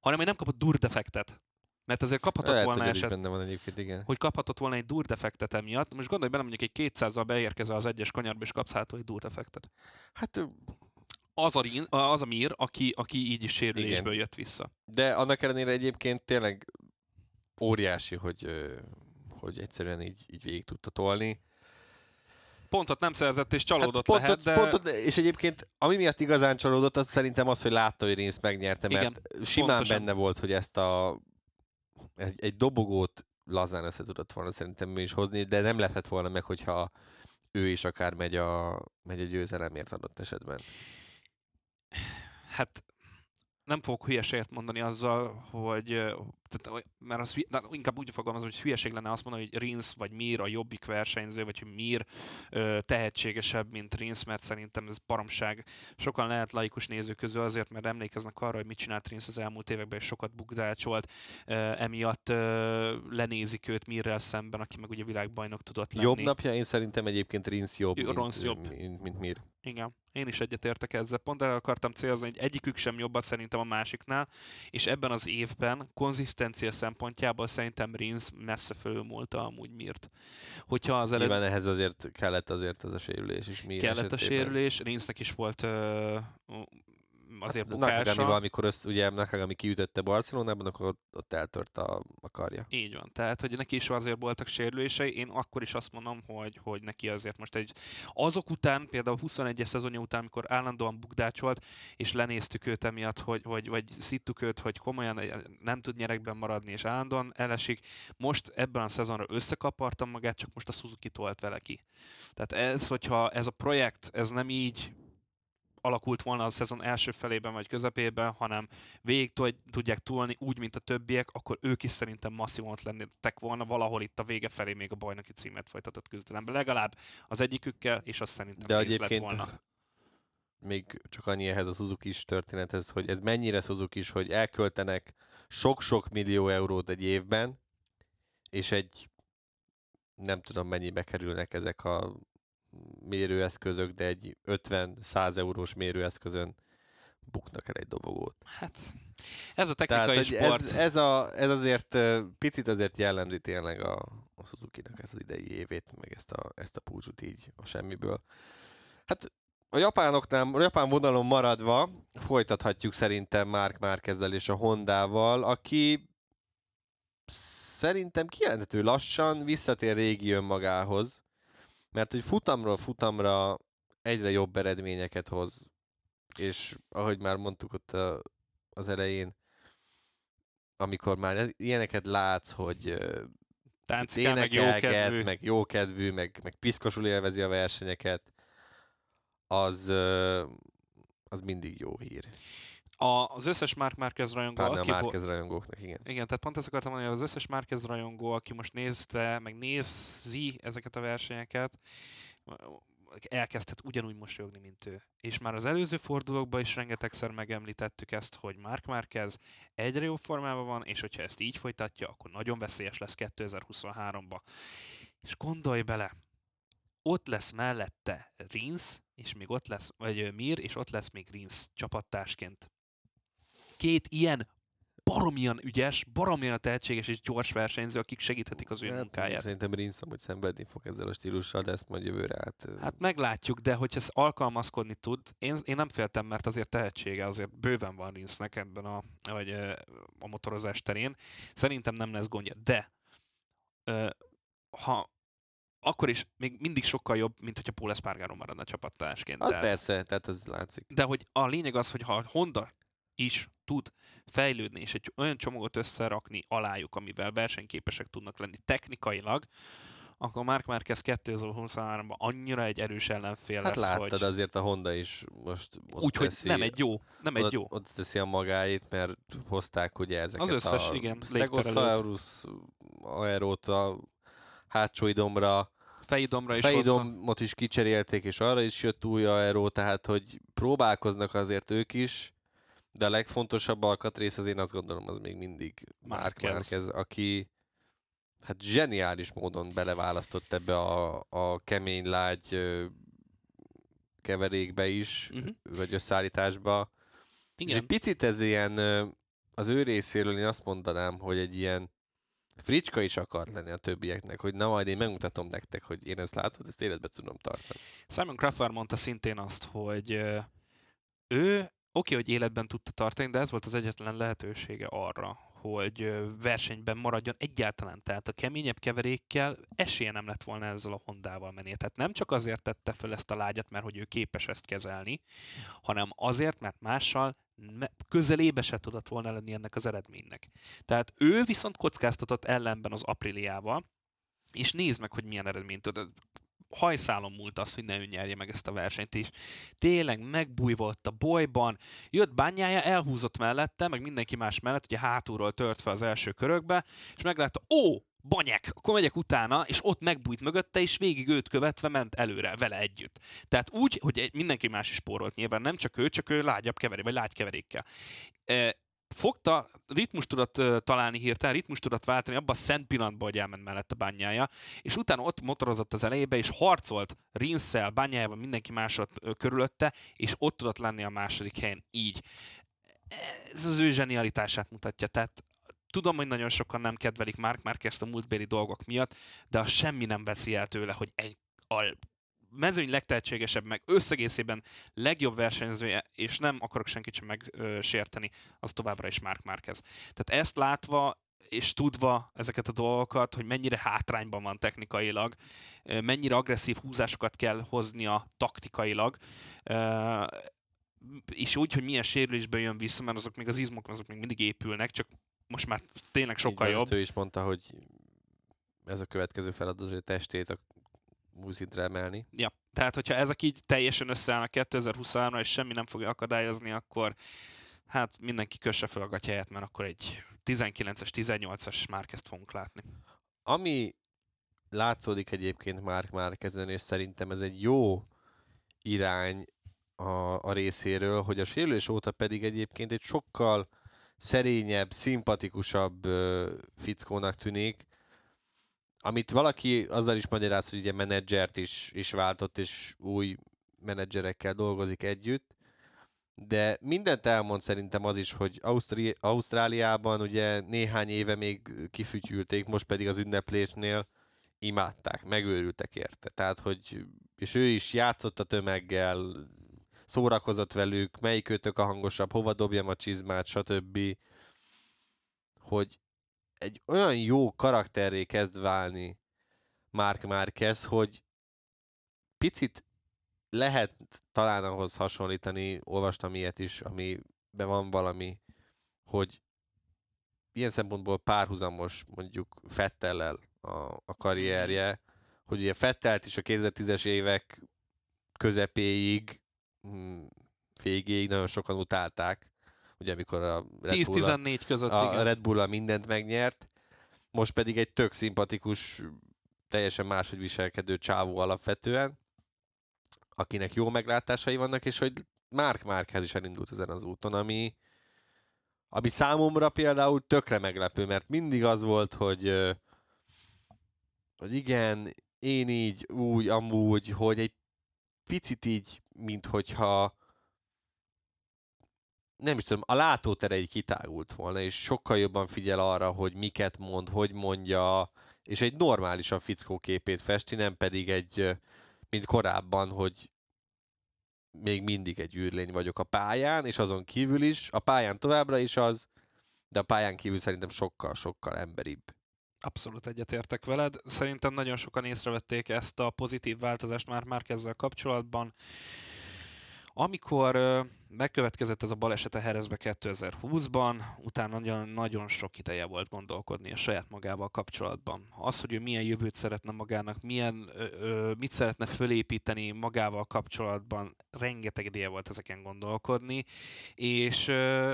hanem hogy nem kapott durdefektet. Mert ezért kaphatott
Lehet,
volna
hogy
eset,
benne van egyébként, igen.
hogy kaphatott volna egy durdefektet emiatt. Most gondolj bele, mondjuk egy 200-zal beérkezel az egyes kanyarba, és kapsz hát egy durdefektet.
Hát
az a, az a Mir, aki, aki így is sérülésből igen. jött vissza.
De annak ellenére egyébként tényleg óriási, hogy, hogy egyszerűen így, így végig tudta tolni.
Pontot nem szerzett, és csalódott hát
pontot,
lehet,
de... Pontot, és egyébként ami miatt igazán csalódott, az szerintem az, hogy látta, hogy Rinsz megnyerte, mert Igen, simán pontosan. benne volt, hogy ezt a egy, egy dobogót lazán össze tudott volna szerintem ő is hozni, de nem lehetett volna meg, hogyha ő is akár megy a, megy a győzelemért adott esetben.
Hát nem fogok hülyeséget mondani azzal, hogy tehát, mert az, inkább úgy fogalmazom, hogy hülyeség lenne azt mondani, hogy Rins vagy Mir a jobbik versenyző, vagy hogy Mir ö, tehetségesebb, mint Rins, mert szerintem ez baromság. Sokan lehet laikus nézők közül azért, mert emlékeznek arra, hogy mit csinált Rins az elmúlt években, és sokat bukdácsolt, ö, emiatt ö, lenézik őt Mirrel szemben, aki meg ugye világbajnok tudott lenni.
Jobb napja, én szerintem egyébként Rins jobb,
mint,
jobb. Mint, mint Mir.
Igen, én is egyetértek ezzel. Pont el akartam célzni, hogy egyikük sem jobbat szerintem a másiknál, és ebben az évben konzisztencia szempontjából szerintem Rins messze fölülmúlta amúgy Mirt. Hogyha az
ered... Nyilván ehhez azért kellett azért az a sérülés is.
Kellett esetében. a sérülés, Rinsnek is volt uh, azért hát, bukása.
Nakagami valamikor össz, ugye Nakagami kiütötte Barcelonában, akkor ott, ott eltört a, a karja.
Így van, tehát hogy neki is azért voltak sérülései, én akkor is azt mondom, hogy, hogy neki azért most egy azok után, például 21-es szezonja után, amikor állandóan bukdácsolt, és lenéztük őt emiatt, hogy, hogy, vagy szittuk őt, hogy komolyan nem tud nyerekben maradni, és állandóan elesik. Most ebben a szezonra összekapartam magát, csak most a Suzuki tolt vele ki. Tehát ez, hogyha ez a projekt, ez nem így alakult volna a szezon első felében vagy közepében, hanem végig tudják túlni úgy, mint a többiek, akkor ők is szerintem masszívumot lennétek volna valahol itt a vége felé még a bajnoki címet folytatott küzdelemben. Legalább az egyikükkel, és azt szerintem
De egyébként lett volna. Még csak annyi ehhez a suzuki is történethez, hogy ez mennyire suzuki is, hogy elköltenek sok-sok millió eurót egy évben, és egy nem tudom mennyibe kerülnek ezek a mérőeszközök, de egy 50-100 eurós mérőeszközön buknak el egy dobogót.
Hát, ez a technikai Tehát,
sport. Ez, ez, a, ez azért picit azért jellemzi tényleg a, Suzuki-nak ezt az idei évét, meg ezt a, ezt a púcsút így a semmiből. Hát a japánoknál, a japán vonalon maradva folytathatjuk szerintem Mark Márkezzel és a Hondával, aki szerintem kijelenthető lassan visszatér régi önmagához, mert hogy futamról futamra egyre jobb eredményeket hoz, és ahogy már mondtuk ott a, az elején, amikor már ilyeneket látsz, hogy
Táncikál, meg jókedvű.
meg jókedvű, meg, meg piszkosul élvezi a versenyeket, az, az mindig jó hír.
A, az összes Mark Marquez rajongó,
Pláne
aki
a Márquez rajongóknak, igen.
Igen, tehát pont ezt akartam mondani, hogy az összes Marquez rajongó, aki most nézte, meg nézi ezeket a versenyeket, elkezdhet ugyanúgy mosolyogni, mint ő. És már az előző fordulókban is rengetegszer megemlítettük ezt, hogy Mark Marquez egyre jobb formában van, és hogyha ezt így folytatja, akkor nagyon veszélyes lesz 2023-ba. És gondolj bele, ott lesz mellette Rins, és még ott lesz, vagy Mir, és ott lesz még Rins csapattársként. Két ilyen baromilyan ügyes, baromilyan tehetséges és gyors versenyző, akik segíthetik az ő
Hát,
munkáját.
Szerintem Rinsz amúgy szenvedni fog ezzel a stílussal, de ezt majd jövőre át...
Hát meglátjuk, de hogyha ez alkalmazkodni tud, én, én nem féltem, mert azért tehetsége azért bőven van Rinsznek ebben a, vagy, a motorozás terén. Szerintem nem lesz gondja, de ha akkor is még mindig sokkal jobb, mint hogyha Paul Espargaro maradna csapattársként.
az
Tehát-
persze, tehát az látszik.
de hogy a lényeg az, hogy ha a Honda is tud fejlődni, és egy olyan csomagot összerakni alájuk, amivel versenyképesek tudnak lenni technikailag, akkor Mark Marquez 2023-ban annyira egy erős ellenfél
Hát
lesz,
láttad
hogy
azért a Honda is most ott
úgyhogy nem egy jó, nem egy jó.
Oda teszi a magáit, mert hozták ugye ezeket
Az összes,
a
igen.
Stegosaurus aerót a hátsó idomra,
Fejidomra is hozta.
Fejdomot is kicserélték, és arra is jött új aeró, tehát hogy próbálkoznak azért ők is, de a legfontosabb alkatrész az én azt gondolom, az még mindig Mark
Márquez.
Aki hát zseniális módon beleválasztott ebbe a, a kemény, lágy keverékbe is,
Mhm.
vagy összeállításba. És
Igen,
egy picit ez ilyen, az ő részéről én azt mondanám, hogy egy ilyen fricska is akart lenni a többieknek, hogy na majd én megmutatom nektek, hogy én ezt látod, ezt életbe tudom tartani.
Simon Crawford mondta szintén azt, hogy ő oké, hogy életben tudta tartani, de ez volt az egyetlen lehetősége arra, hogy versenyben maradjon egyáltalán. Tehát a keményebb keverékkel esélye nem lett volna ezzel a Hondával menni. Tehát nem csak azért tette fel ezt a lágyat, mert hogy ő képes ezt kezelni, hanem azért, mert mással közelébe se tudott volna lenni ennek az eredménynek. Tehát ő viszont kockáztatott ellenben az Apriliával, és nézd meg, hogy milyen eredményt tud. Hajszálon múlt azt, hogy ne ő nyerje meg ezt a versenyt is. Tényleg megbújva a bolyban, jött bányája, elhúzott mellette, meg mindenki más mellett, ugye hátulról tört fel az első körökbe, és meglátta, ó, banyek, akkor megyek utána, és ott megbújt mögötte, és végig őt követve ment előre vele együtt. Tehát úgy, hogy mindenki más is spórolt nyilván, nem csak ő, csak ő lágyabb keveré, vagy lágy keverékkel. Fogta, ritmus tudott találni hirtelen, ritmus tudott váltani abban a szent pillanatban, hogy elment mellett a bányája, és utána ott motorozott az elejébe, és harcolt Rinszel, bányájával, mindenki másod körülötte, és ott tudott lenni a második helyen így. Ez az ő zsenialitását mutatja, tehát tudom, hogy nagyon sokan nem kedvelik Mark Marquez a múltbéli dolgok miatt, de az semmi nem veszi el tőle, hogy egy a mezőny legtehetségesebb, meg összegészében legjobb versenyzője, és nem akarok senkit sem megsérteni, az továbbra is Mark Marquez. Tehát ezt látva és tudva ezeket a dolgokat, hogy mennyire hátrányban van technikailag, mennyire agresszív húzásokat kell hoznia taktikailag, és úgy, hogy milyen sérülésből jön vissza, mert azok még az izmok, azok még mindig épülnek, csak most már tényleg sokkal
Így
jobb.
Ő is mondta, hogy ez a következő feladat, hogy a testét a új szintre emelni.
Ja, tehát hogyha ezek így teljesen összeállnak 2023-ra, és semmi nem fogja akadályozni, akkor hát mindenki kösse fel a gatyáját, mert akkor egy 19-es, 18-as Márkezt fogunk látni.
Ami látszódik egyébként Mark Márkezen, és szerintem ez egy jó irány a, a részéről, hogy a sérülés óta pedig egyébként egy sokkal szerényebb, szimpatikusabb ö, fickónak tűnik, amit valaki azzal is magyaráz, hogy ugye menedzsert is, is váltott, és új menedzserekkel dolgozik együtt, de mindent elmond szerintem az is, hogy Ausztri- Ausztráliában ugye néhány éve még kifütyülték, most pedig az ünneplésnél imádták, megőrültek érte. Tehát, hogy és ő is játszott a tömeggel, szórakozott velük, melyik a hangosabb, hova dobjam a csizmát, stb. Hogy egy olyan jó karakterré kezd válni Mark Marquez, hogy picit lehet talán ahhoz hasonlítani, olvastam ilyet is, amiben van valami, hogy ilyen szempontból párhuzamos mondjuk Fettellel a, a karrierje, hogy ugye Fettelt is a 2010-es évek közepéig, hm, végéig nagyon sokan utálták, ugye amikor a
Red 10-14 között,
a
igen.
Red bull mindent megnyert, most pedig egy tök szimpatikus, teljesen máshogy viselkedő csávó alapvetően, akinek jó meglátásai vannak, és hogy Mark Márkhez is elindult ezen az úton, ami, ami számomra például tökre meglepő, mert mindig az volt, hogy, hogy igen, én így, úgy, amúgy, hogy egy picit így, mint hogyha nem is tudom, a látótere egy kitágult volna, és sokkal jobban figyel arra, hogy miket mond, hogy mondja, és egy normálisan fickó képét festi, nem pedig egy, mint korábban, hogy még mindig egy űrlény vagyok a pályán, és azon kívül is, a pályán továbbra is az, de a pályán kívül szerintem sokkal-sokkal emberibb.
Abszolút egyetértek veled. Szerintem nagyon sokan észrevették ezt a pozitív változást már már ezzel kapcsolatban. Amikor megkövetkezett ez a baleset a Herezbe 2020-ban, utána nagyon, nagyon sok ideje volt gondolkodni a saját magával kapcsolatban. Az, hogy ő milyen jövőt szeretne magának, milyen, ö, ö, mit szeretne fölépíteni magával kapcsolatban, rengeteg ideje volt ezeken gondolkodni, és ö,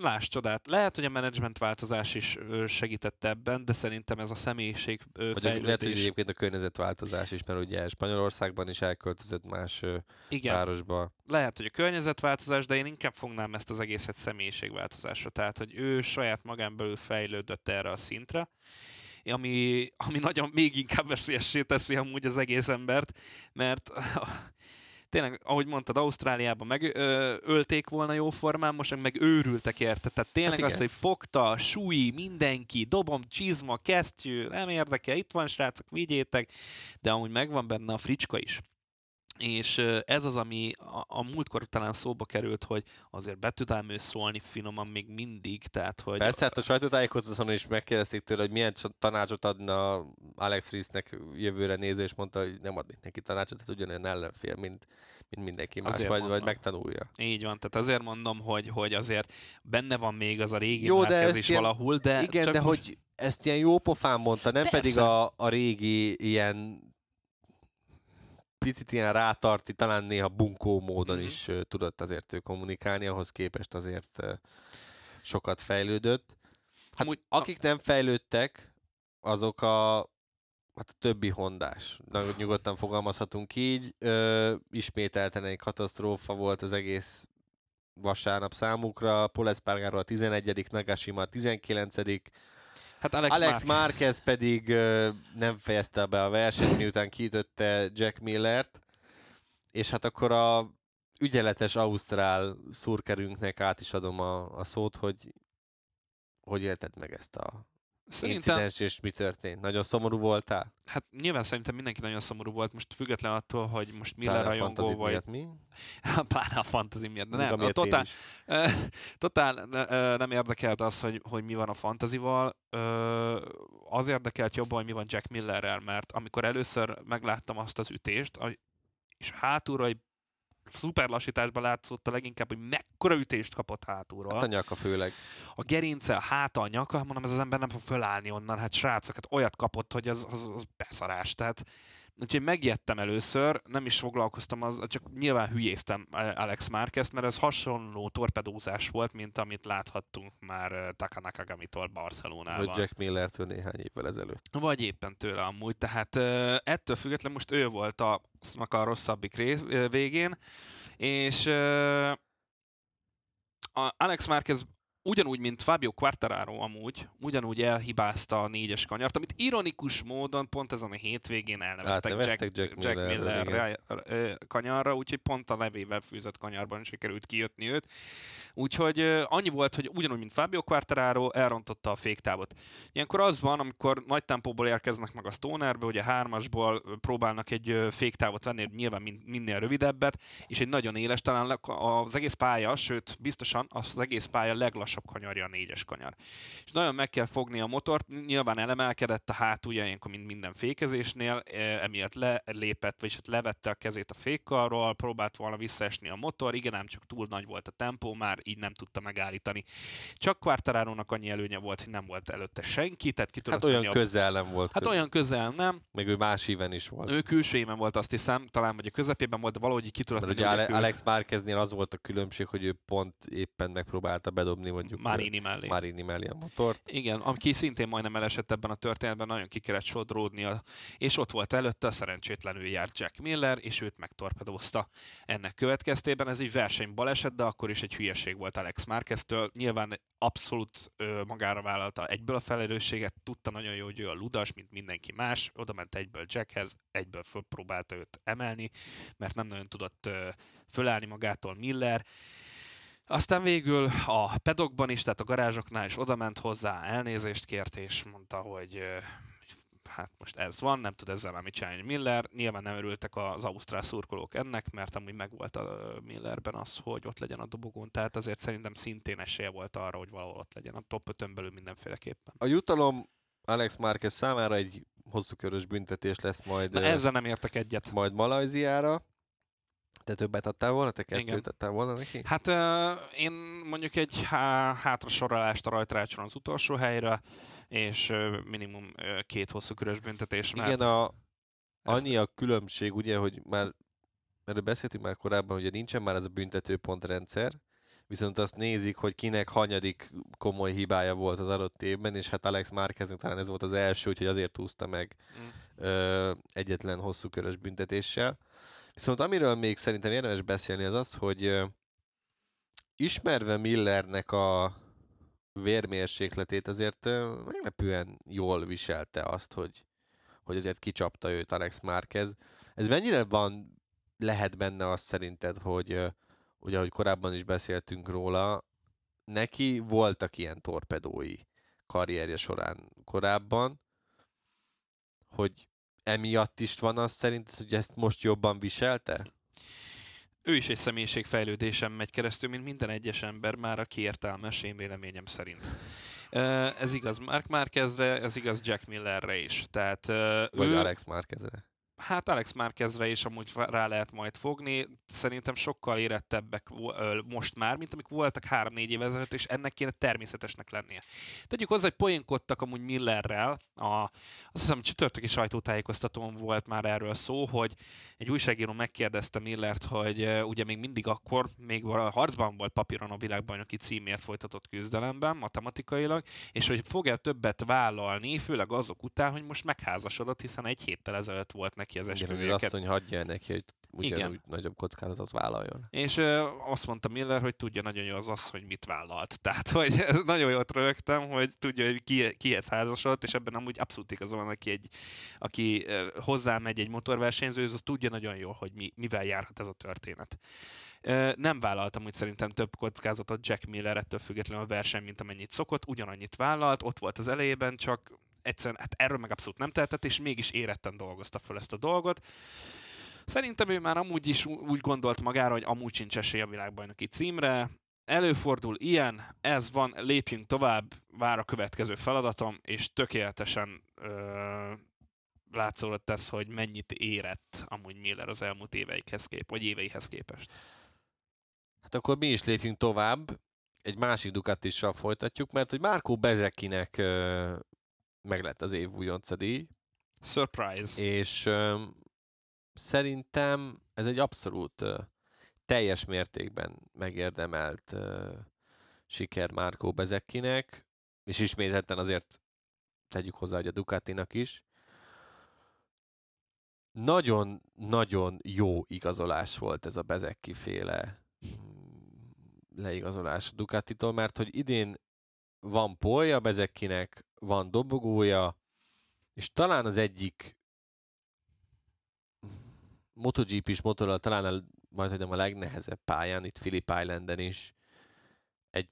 láss csodát. Lehet, hogy a menedzsment változás is segített ebben, de szerintem ez a személyiség fejlődés...
Lehet, hogy egyébként a környezetváltozás is, mert ugye Spanyolországban is elköltözött más Igen. városba.
Lehet, hogy a környezetváltozás, de én inkább fognám ezt az egészet személyiségváltozásra. Tehát, hogy ő saját magán belül fejlődött erre a szintre, ami, ami nagyon még inkább veszélyessé teszi amúgy az egész embert, mert tényleg, ahogy mondtad, Ausztráliában megölték volna jó formán, most meg őrültek érte. Tehát tényleg hát az, hogy fogta, súly, mindenki, dobom, csizma, kesztyű, nem érdekel, itt van srácok, vigyétek, de amúgy megvan benne a fricska is. És ez az, ami a, a múltkor talán szóba került, hogy azért be tud ám ő szólni finoman még mindig, tehát hogy...
Persze, hát a sajtótájékoztatón is megkérdezték tőle, hogy milyen tanácsot adna Alex Reese-nek jövőre néző, és mondta, hogy nem adnék neki tanácsot, tehát ugyanolyan ellenfél, mint, mint mindenki más, azért vagy, vagy megtanulja.
Így van, tehát azért mondom, hogy, hogy azért benne van még az a régi Jó, de is ilyen, valahol, de...
Igen, de most... hogy ezt ilyen jó pofán mondta, nem Persze. pedig a, a régi ilyen picit ilyen rátarti, talán néha bunkó módon mm-hmm. is tudott azért ő kommunikálni, ahhoz képest azért sokat fejlődött. Hát Amúgy, akik nem fejlődtek, azok a, hát a többi hondás. Nagyon nyugodtan fogalmazhatunk így. Ö, ismételten egy katasztrófa volt az egész vasárnap számukra. Paul Espargaro a 11., Nagashima a 19., Hát Alex, Alex Marquez. Marquez pedig nem fejezte be a versenyt, miután kiütötte Jack Millert, és hát akkor a ügyeletes Ausztrál szurkerünknek át is adom a, a szót, hogy hogy élted meg ezt a Szerintem... incidens, és mi történt? Nagyon szomorú voltál?
Hát nyilván szerintem mindenki nagyon szomorú volt, most független attól, hogy most Miller rajongó vagy...
Miatt mi?
Pláne a fantasy miatt, de nem, a totál, totál nem érdekelt az, hogy, hogy mi van a fantazival. Az érdekelt jobban, hogy mi van Jack Millerrel, mert amikor először megláttam azt az ütést, és hátulra egy szuper lassításban látszott a leginkább, hogy mekkora ütést kapott hátulról.
Hát a nyaka főleg.
A gerince, a háta, a nyaka, mondom, ez az ember nem fog fölállni onnan, hát srácok, hát olyat kapott, hogy az, az, az beszarás. Tehát Úgyhogy megijedtem először, nem is foglalkoztam, az, csak nyilván hülyéztem Alex Márquez, mert ez hasonló torpedózás volt, mint amit láthattunk már Taka Nakagamitól Barcelonában.
Vagy Jack Millertől néhány évvel ezelőtt.
Vagy éppen tőle amúgy, tehát eh, ettől függetlenül most ő volt a, a rosszabbik rész, végén, és Alex Márquez ugyanúgy, mint Fabio Quartararo amúgy, ugyanúgy elhibázta a négyes kanyart, amit ironikus módon pont ezen a hétvégén elneveztek Jack, Jack,
Jack
Miller, Miller kanyarra, úgyhogy pont a levével fűzött kanyarban sikerült kijutni őt. Úgyhogy annyi volt, hogy ugyanúgy, mint Fabio Quartararo, elrontotta a féktávot. Ilyenkor az van, amikor nagy tempóból érkeznek meg a Stonerbe, ugye hármasból ö, próbálnak egy féktávot venni, nyilván min- minél rövidebbet, és egy nagyon éles, talán az egész pálya, sőt, biztosan az egész pálya leglassabb kanyarja a négyes kanyar. És nagyon meg kell fogni a motort, nyilván elemelkedett a hátulja, ilyenkor, mint minden fékezésnél, e, emiatt lelépett, vagyis hát levette a kezét a fékkarról, próbált volna visszaesni a motor, igen, ám csak túl nagy volt a tempó, már így nem tudta megállítani. Csak Quartararo-nak annyi előnye volt, hogy nem volt előtte senki, tehát ki
Hát olyan közel nem volt.
Hát olyan közel nem,
Meg ő más íven is volt.
ő külső éven volt, azt hiszem, talán vagy a közepében volt, de valahogy ki tudott
Mert ugye Ale- Alex Márqueznél az volt a különbség, hogy ő pont éppen megpróbálta bedobni mondjuk
Marini mellé.
Marini mellé a motort.
Igen, aki szintén majdnem elesett ebben a történetben, nagyon ki kellett sodródnia, és ott volt előtte, szerencsétlenül járt Jack Miller, és őt megtorpedózta. Ennek következtében ez egy versenybaleset, de akkor is egy hülyeség volt Alex Márqueztől. Nyilván abszolút ö, magára vállalta egyből a felelősséget, tudta nagyon jó, hogy ő a ludas, mint mindenki más, oda ment egyből Jackhez, egyből fölpróbálta őt emelni, mert nem nagyon tudott ö, fölállni magától Miller, aztán végül a pedokban is, tehát a garázsoknál is oda ment hozzá, elnézést kért, és mondta, hogy hát most ez van, nem tud ezzel már mit csinálni Miller. Nyilván nem örültek az ausztrál szurkolók ennek, mert amúgy megvolt a Millerben az, hogy ott legyen a dobogón, tehát azért szerintem szintén esélye volt arra, hogy valahol ott legyen a top 5 belül mindenféleképpen.
A jutalom Alex Márquez számára egy hosszú körös büntetés lesz majd,
Na ezzel nem értek egyet.
majd Malajziára. Te többet adtál volna? Te
Igen.
kettőt adtál volna neki?
Hát ö, én mondjuk egy há- hátra sorolást a rajtrácson az utolsó helyre, és ö, minimum ö, két hosszú körös büntetés, mert
Igen, a, annyi a különbség, ugye, hogy már erről beszéltünk már korábban, hogy nincsen már ez a büntetőpontrendszer, viszont azt nézik, hogy kinek hanyadik komoly hibája volt az adott évben, és hát Alex Márqueznek talán ez volt az első, úgyhogy azért úszta meg
Mm.
ö, egyetlen hosszú körös büntetéssel. Viszont amiről még szerintem érdemes beszélni az az, hogy ismerve Millernek a vérmérsékletét azért meglepően jól viselte azt, hogy, hogy azért kicsapta őt Alex Márquez. Ez mennyire van, lehet benne azt szerinted, hogy ugye, ahogy korábban is beszéltünk róla, neki voltak ilyen torpedói karrierje során korábban, hogy emiatt is van az szerinted, hogy ezt most jobban viselte?
ő is egy személyiségfejlődésen megy keresztül, mint minden egyes ember, már aki értelmes, én véleményem szerint. Ez igaz Mark Márquezre, ez igaz Jack Millerre is. Tehát
Vagy
ő,
Alex Márquezre?
Hát Alex Márquezre is amúgy rá lehet majd fogni. Szerintem sokkal érettebbek most már, mint amik voltak három-négy éve ezelőtt, és ennek kéne természetesnek lennie. Tegyük hozzá, hogy poénkodtak amúgy Millerrel. A, azt hiszem, csütörtöki sajtótájékoztatón volt már erről szó, hogy egy újságíró megkérdezte Millert, hogy ugye még mindig akkor, még a harcban volt papíron a világbajnoki címért folytatott küzdelemben, matematikailag, és hogy fog-e többet vállalni, főleg azok után, hogy most megházasodott, hiszen egy héttel ezelőtt volt neki az
Igen, hogy az asszony hagyja neki, hogy ugyanúgy
Igen.
nagyobb kockázatot vállaljon.
És ö, azt mondta Miller, hogy tudja nagyon jó az az, hogy mit vállalt. Tehát, hogy nagyon jót rögtem, hogy tudja, hogy ki, kihez házasodott, és ebben amúgy abszolút igaza van, aki, egy, aki ö, hozzámegy egy motorversenyző, az tudja nagyon jól, hogy mi, mivel járhat ez a történet. Ö, Nem vállaltam úgy szerintem több kockázatot Jack Miller ettől függetlenül a verseny, mint amennyit szokott, ugyanannyit vállalt, ott volt az elejében, csak egyszerűen hát erről meg abszolút nem tehetett, és mégis éretten dolgozta fel ezt a dolgot. Szerintem ő már amúgy is úgy gondolt magára, hogy amúgy sincs esély a világbajnoki címre. Előfordul ilyen, ez van, lépjünk tovább, vár a következő feladatom, és tökéletesen ö, látszódott ez, hogy mennyit érett amúgy Miller az elmúlt éveikhez kép, vagy éveihez képest.
Hát akkor mi is lépjünk tovább, egy másik Ducatissal folytatjuk, mert hogy Márkó Bezekinek ö, meg lett az év újonca díj,
Surprise.
és ö, szerintem ez egy abszolút ö, teljes mértékben megérdemelt ö, siker Márkó Bezekkinek, és ismételten azért tegyük hozzá, hogy a Ducatinak is. Nagyon-nagyon jó igazolás volt ez a Bezekki féle mm, leigazolás Ducatitól, mert hogy idén van polja Bezekkinek, van dobogója, és talán az egyik MotoGP is motorral talán a, majd hogy a legnehezebb pályán, itt Phillip Islanden is egy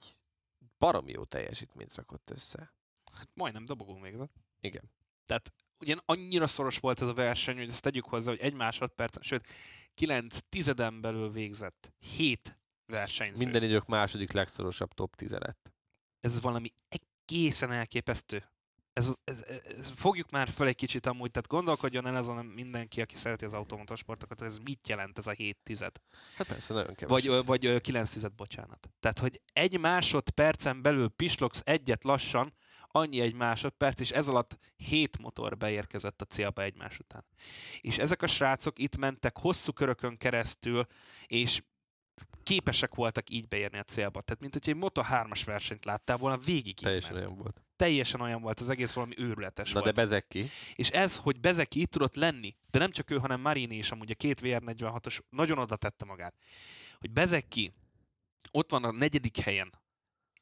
baromi jó teljesítményt rakott össze.
Hát majdnem dobogó még.
Igen.
Tehát ugyan annyira szoros volt ez a verseny, hogy ezt tegyük hozzá, hogy egy másodperc, sőt, 9 tizeden belül végzett. 7 versenyző.
Minden idők második legszorosabb top 10 lett.
Ez valami egészen elképesztő. Ez, ez, ez, fogjuk már föl egy kicsit amúgy, tehát gondolkodjon el azon mindenki, aki szereti az automotorsportokat, hogy ez mit jelent ez a 7 tized.
Hát persze, nagyon kevés.
Vagy, vagy ö, 9 tized, bocsánat. Tehát, hogy egy másodpercen belül pislogsz egyet lassan, annyi egy másodperc, és ez alatt hét motor beérkezett a célba egymás után. És ezek a srácok itt mentek hosszú körökön keresztül, és képesek voltak így beérni a célba. Tehát, mint hogy egy Moto3-as versenyt láttál volna, végig
Teljesen
ment.
olyan volt.
Teljesen olyan volt, az egész valami őrületes
Na
volt.
de Bezekki,
És ez, hogy Bezeki itt tudott lenni, de nem csak ő, hanem Marini is amúgy a két VR46-os nagyon oda tette magát. Hogy Bezeki ott van a negyedik helyen,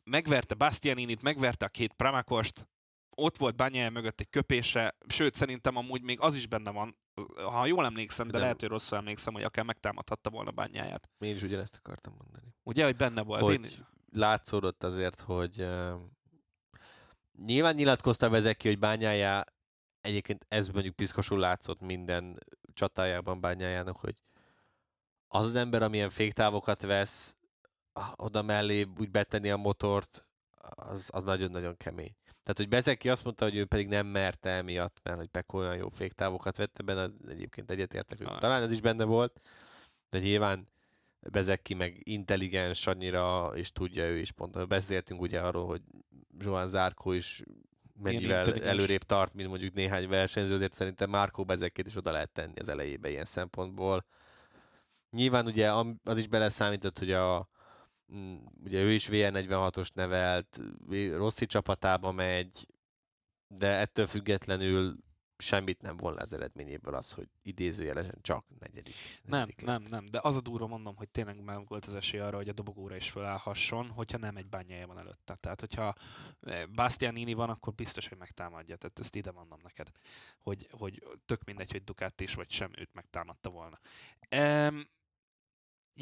megverte Bastianinit, megverte a két Pramakost, ott volt Bányája mögött egy köpése, sőt szerintem amúgy még az is benne van, ha jól emlékszem, de
Nem.
lehet, hogy rosszul emlékszem, hogy akár megtámadhatta volna Bányáját.
én is ugyanezt akartam mondani.
Ugye, hogy benne volt.
hogy
Én,
látszódott azért, hogy uh, nyilván nyilatkozta Vezeki, hogy bányájá, egyébként ez mondjuk piszkosul látszott minden csatájában bányájának, hogy az az ember, amilyen féktávokat vesz, oda mellé úgy betenni a motort, az, az nagyon-nagyon kemény. Tehát, hogy Bezeki azt mondta, hogy ő pedig nem merte emiatt, mert hogy Peko olyan jó féktávokat vette benne, egyébként egyetértek, hogy
Ah.
talán ez is benne volt, de nyilván Bezeki meg intelligens annyira, és tudja ő is pont. Beszéltünk ugye arról, hogy Joan Zárkó is mennyivel előrébb tart, mint mondjuk néhány versenyző, azért szerintem Márkó Bezekét is oda lehet tenni az elejébe ilyen szempontból. Nyilván ugye az is beleszámított, hogy a ugye ő is VR46-os nevelt, Rossi csapatába megy, de ettől függetlenül semmit nem le az eredményéből az, hogy idézőjelesen csak negyedik.
nem,
negyedik lett.
nem, nem, de az a durva mondom, hogy tényleg meg volt az esély arra, hogy a dobogóra is fölállhasson, hogyha nem egy bányája van előtte. Tehát, hogyha eh, Bastianini van, akkor biztos, hogy megtámadja. Tehát ezt ide mondom neked, hogy, hogy tök mindegy, hogy Ducati is vagy sem, őt megtámadta volna. Um,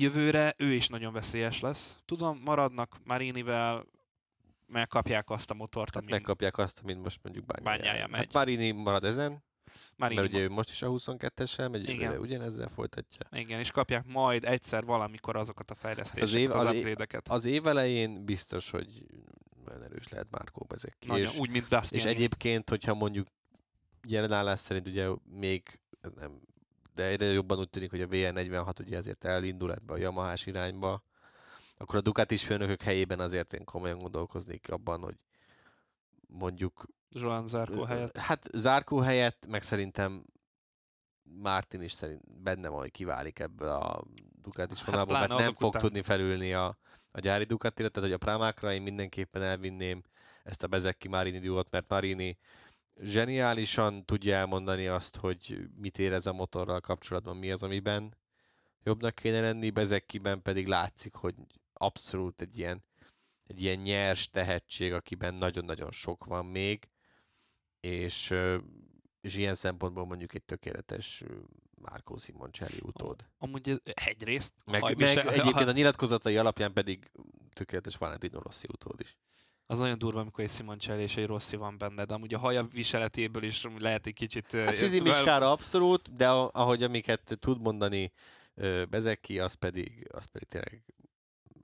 jövőre ő is nagyon veszélyes lesz. Tudom, maradnak Marinivel, megkapják azt a motort,
Hát
ami
megkapják azt, amit most mondjuk bányája.
Bányája megy.
Hát Marini marad ezen,
Marini
mert ugye ő most is a 22-essel megy,
Igen.
jövőre ugyanezzel folytatja.
Igen, és kapják majd egyszer valamikor azokat a fejlesztéseket, az,
év-
az,
az év-
upgrade-eket.
Az év elején biztos, hogy nagyon erős lehet Márkó Bezeki.
Nagyon,
És,
úgy, mint Bastianini.
és egyébként, hogyha mondjuk jelenállás szerint ugye még, ez nem, de egyre jobban úgy tűnik, hogy a VR46 ugye azért elindul ebbe a Yamahás irányba, akkor a Ducatis főnökök helyében azért én komolyan gondolkoznék abban, hogy mondjuk
Joan Zarco helyett.
Hát Zárkó helyett, meg szerintem Martin is szerint benne van, hogy kiválik ebből a Ducatis
Hát
vonalból,
pláne
mert nem fog
után.
tudni felülni a, a gyári Ducatira, tehát hogy a Prámákra én mindenképpen elvinném ezt a Bezecchi Marini duót, mert Marini zseniálisan tudja elmondani azt, hogy mit érez a motorral kapcsolatban, mi az, amiben jobbnak kéne lenni, Bezecchiben pedig látszik, hogy abszolút egy ilyen, egy ilyen nyers tehetség, akiben nagyon-nagyon sok van még, és, és ilyen szempontból mondjuk egy tökéletes Márkó Simoncelli utód.
Amúgy egyrészt
Meg, meg egyébként a nyilatkozatai alapján pedig tökéletes Valentino Rossi utód is.
Az nagyon durva, amikor egy Simoncelli és egy Rossi van benne, de amúgy a haja viseletéből is lehet egy kicsit...
Hát fizimiskára abszolút, de ahogy amiket tud mondani Bezeki, az pedig, az pedig tényleg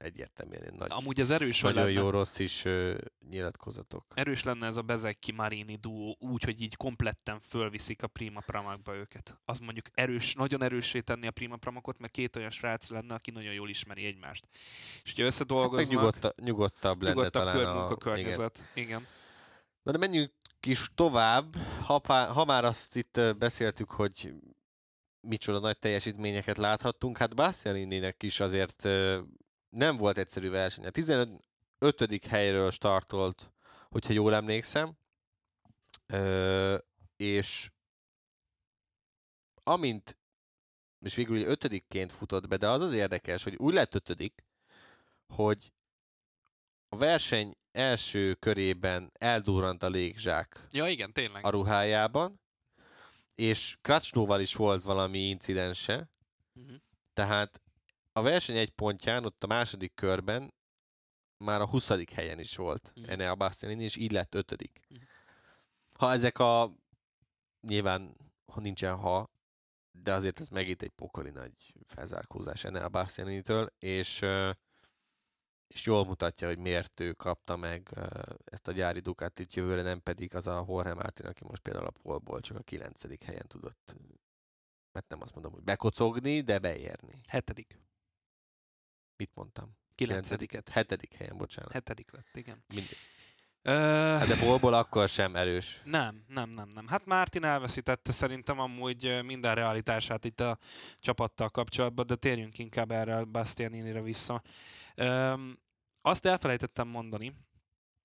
egyértelműen egy nagy,
Amúgy ez erős,
nagyon
lenne,
jó rossz is ö, nyilatkozatok.
erős lenne ez a Bezecchi Marini duó úgy, hogy így kompletten fölviszik a Prima Pramakba őket. Az mondjuk erős, nagyon erőssé tenni a Prima Pramakot, mert két olyan srác lenne, aki nagyon jól ismeri egymást. És hogyha összedolgoznak,
nyugodta, nyugodtabb lenne
nyugodtabb
talán
kör,
a...
munkakörnyezet. Igen. igen.
Na de menjünk is tovább. Ha, ha már azt itt beszéltük, hogy micsoda nagy teljesítményeket láthattunk, hát Bastianininek is azért nem volt egyszerű verseny. A 15. helyről startolt, hogyha jól emlékszem, Ö, és amint, és végül ugye ötödikként futott be, de az az érdekes, hogy úgy lett ötödik, hogy a verseny első körében eldurrant a légzsák
Ja, igen, tényleg.
a ruhájában, és Kracsnóval is volt valami incidense,
Mhm.
tehát a verseny egy pontján, ott a második körben már a 20. helyen is volt
Mhm.
Enea Bastianini, és így lett ötödik.
Mhm.
Ha ezek a... Nyilván, ha nincsen ha, de azért ez megint egy pokoli nagy felzárkózás Enea Bastianinitől, és, és jól mutatja, hogy miért ő kapta meg ezt a gyári Ducatit jövőre, nem pedig az a Jorge Martin, aki most például a polból csak a 9. helyen tudott hát nem azt mondom, hogy bekocogni, de beérni.
Hetedik.
Mit mondtam?
Kilencediket.
Hetedik helyen, bocsánat.
Hetedik lett, igen.
Mindegy.
Ö,
Hát de polból akkor sem erős.
Nem, nem, nem, nem. Hát Mártin elveszítette szerintem amúgy ö, minden realitását itt a csapattal kapcsolatban, de térjünk inkább erre a Bastianinire vissza. Öm, azt elfelejtettem mondani,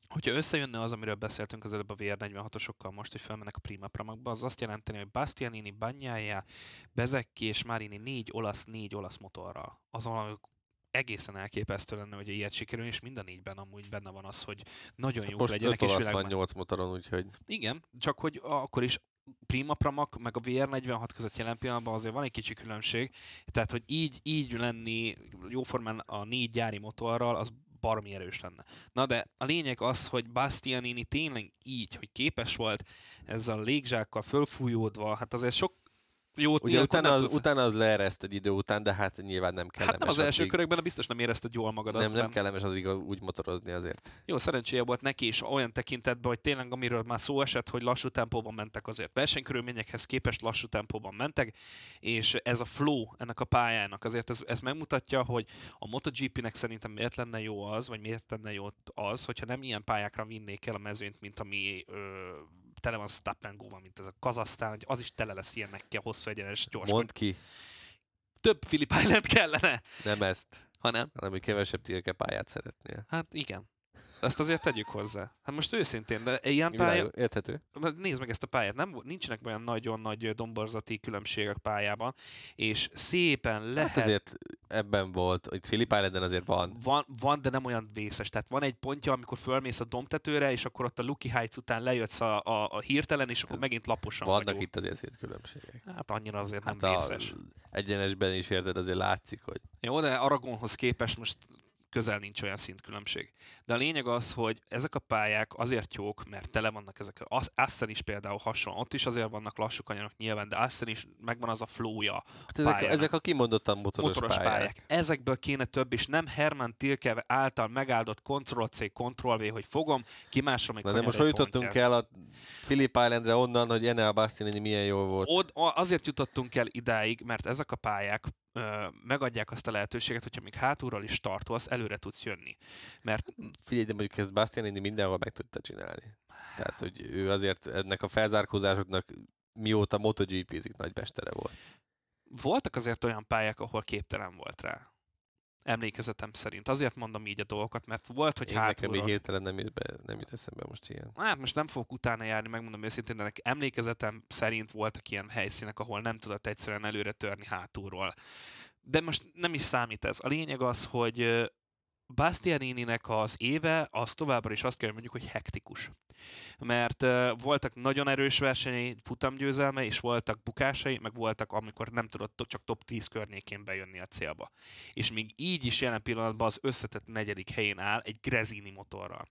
hogyha összejönne az, amiről beszéltünk az előbb a VR46-osokkal most, hogy felmennek a Prima Pramakba, az azt jelenteni, hogy Bastianini, Bagnaia, Bezecchi és Marini négy olasz, négy olasz motorral. Azon egészen elképesztő lenne, hogy ilyet sikerül, és mind a négyben amúgy benne van az, hogy nagyon jók
Most
legyenek, és
olasz van
világban
nyolc motoron, úgyhogy
igen, csak hogy akkor is Prima Pramak meg a VR46 között jelen pillanatban azért van egy kicsi különbség, tehát hogy így, így lenni jóformán a négy gyári motorral, az baromi erős lenne. Na de a lényeg az, hogy Bastianini tényleg így, hogy képes volt ezzel a légzsákkal fölfújódva, hát azért sok jót
Ugye utána az,
tudsz-
utána az leereszt egy idő után, de hát nyilván nem kellemes.
Hát nem az első
addig-
körökben, de biztos nem érezted jól magadat.
Nem, nem
benne.
kellemes addig úgy motorozni azért.
Jó, szerencséje volt neki is olyan tekintetben, hogy tényleg amiről már szó esett, hogy lassú tempóban mentek azért. Versenykörülményekhez képest lassú tempóban mentek, és ez a flow ennek a pályának azért ez, ez megmutatja, hogy a MotoGP-nek szerintem miért lenne jó az, vagy miért lenne jó az, hogyha nem ilyen pályákra vinnék el a mezőnyt, mint ami ö, tele van stop and go mint ez a Kazasztán, hogy az is tele lesz ilyenekkel, hosszú egyenes, gyors.
Mondd ki,
Több Philip Island kellene,
nem ezt,
hanem
hanem hogy kevesebb tilke pályát szeretnél.
Hát igen. Ezt azért tegyük hozzá. Hát most őszintén, de ilyen pálya...
Érthető?
Mert Nézd meg ezt a pályát, nem, nincsenek olyan nagyon nagy domborzati különbségek pályában, és szépen lehet...
Hát azért ebben volt, itt Philip Islanden azért van.
Van, van, de nem olyan vészes. Tehát van egy pontja, amikor fölmész a domtetőre, és akkor ott a Lucky Heights után lejössz a, a, a hirtelen, és akkor megint laposan
Vannak
vagy.
itt azért különbségek.
Hát annyira azért
Hát
nem vészes.
egyenesben is érted, azért látszik, hogy
Jó, de Aragonhoz képest most közel nincs olyan szintkülönbség. De a lényeg az, hogy ezek a pályák azért jók, mert tele vannak ezek. Az is például hasonló. Ott is azért vannak lassú kanyarok nyilván, de Assen is megvan az a flowja.
hát ezek, ezek a kimondottan motoros,
motoros pályák.
pályák.
Ezekből kéne több, és nem Herman Tilke által megáldott Ctrl-C, Ctrl-V, hogy fogom, ki másra még
Na de most hogy jutottunk el a Philip Islandre onnan, hogy Enea Bastianini milyen jó volt.
Od, azért jutottunk el idáig, mert ezek a pályák ö, megadják azt a lehetőséget, hogyha még hátulról is startolsz, előre tudsz jönni. Mert
Figyelj, de mondjuk ezt Bastianini mindenhol meg tudta csinálni. Tehát, hogy ő azért ennek a felzárkózásoknak mióta MotoGP-zik nagy mestere volt.
voltak azért olyan pályák, ahol képtelen volt rá. Emlékezetem szerint. Azért mondom így a dolgokat, mert volt, hogy
Én nekem így hirtelen nem jut, be, nem jut eszembe most ilyen.
Hát most nem fogok utána járni, megmondom őszintén, de nekem emlékezetem szerint voltak ilyen helyszínek, ahol nem tudott egyszerűen előre törni hátulról. De most nem is számít ez. A lényeg az, hogy Bastianininek az éve, az továbbra is azt kell, mondjuk, hogy hektikus. Mert uh, voltak nagyon erős versenyei, futamgyőzelme, és voltak bukásai, meg voltak, amikor nem tudott csak top 10 környékén bejönni a célba. És még így is jelen pillanatban az összetett negyedik helyén áll egy Grezini motorral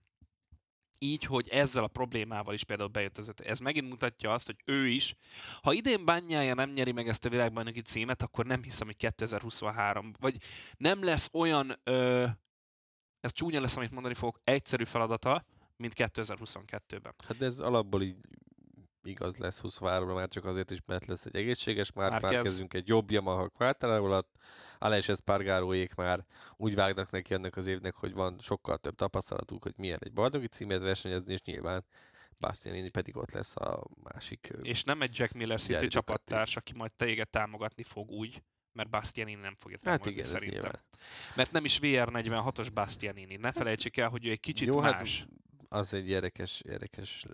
így, hogy ezzel a problémával is például bejött az öt. Ez megint mutatja azt, hogy ő is, ha idén bányája nem nyeri meg ezt a világbajnoki címet, akkor nem hiszem, hogy 2023, vagy nem lesz olyan, ö, ez csúnya lesz, amit mondani fogok, egyszerű feladata, mint 2022-ben.
Hát de ez alapból így igaz lesz 23-ra, már csak azért is, mert lesz egy egészséges már, már kezdünk egy jobb Yamaha Quartararo alatt. Aleix Espargaróék már úgy vágnak neki ennek az évnek, hogy van sokkal több tapasztalatuk, hogy milyen egy bajnoki címet versenyezni, és nyilván Bastianini pedig ott lesz a másik.
És nem egy Jack Miller
Ducati.
csapattárs, aki majd téged támogatni fog úgy, mert Bastianini nem fogja
Hát
támogatni
igen, ez
szerintem. Mert nem is VR46-os Bastianini. Ne felejtsük el, hogy ő egy kicsit
Jó, hát
más.
az egy érdekes, érdekes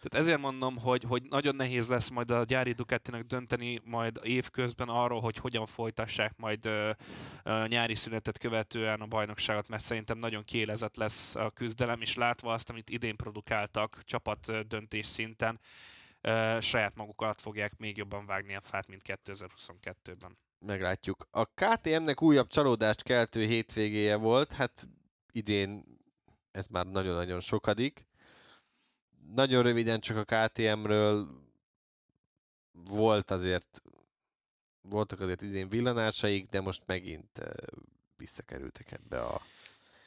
Tehát ezért mondom, hogy, hogy nagyon nehéz lesz majd a gyári Ducatinak dönteni majd évközben arról, hogy hogyan folytassák majd ö, ö, nyári szünetet követően a bajnokságot, mert szerintem nagyon kiélezett lesz a küzdelem, és látva azt, amit idén produkáltak csapat döntés szinten, ö, saját maguk alatt fogják még jobban vágni a fát, mint 2022-ben.
Meglátjuk. A KTM-nek újabb csalódást keltő hétvégéje volt, hát idén ez már nagyon-nagyon sokadik. Nagyon röviden csak a KTM-ről volt azért voltak azért idén villanásaik, de most megint uh, visszakerültek ebbe a,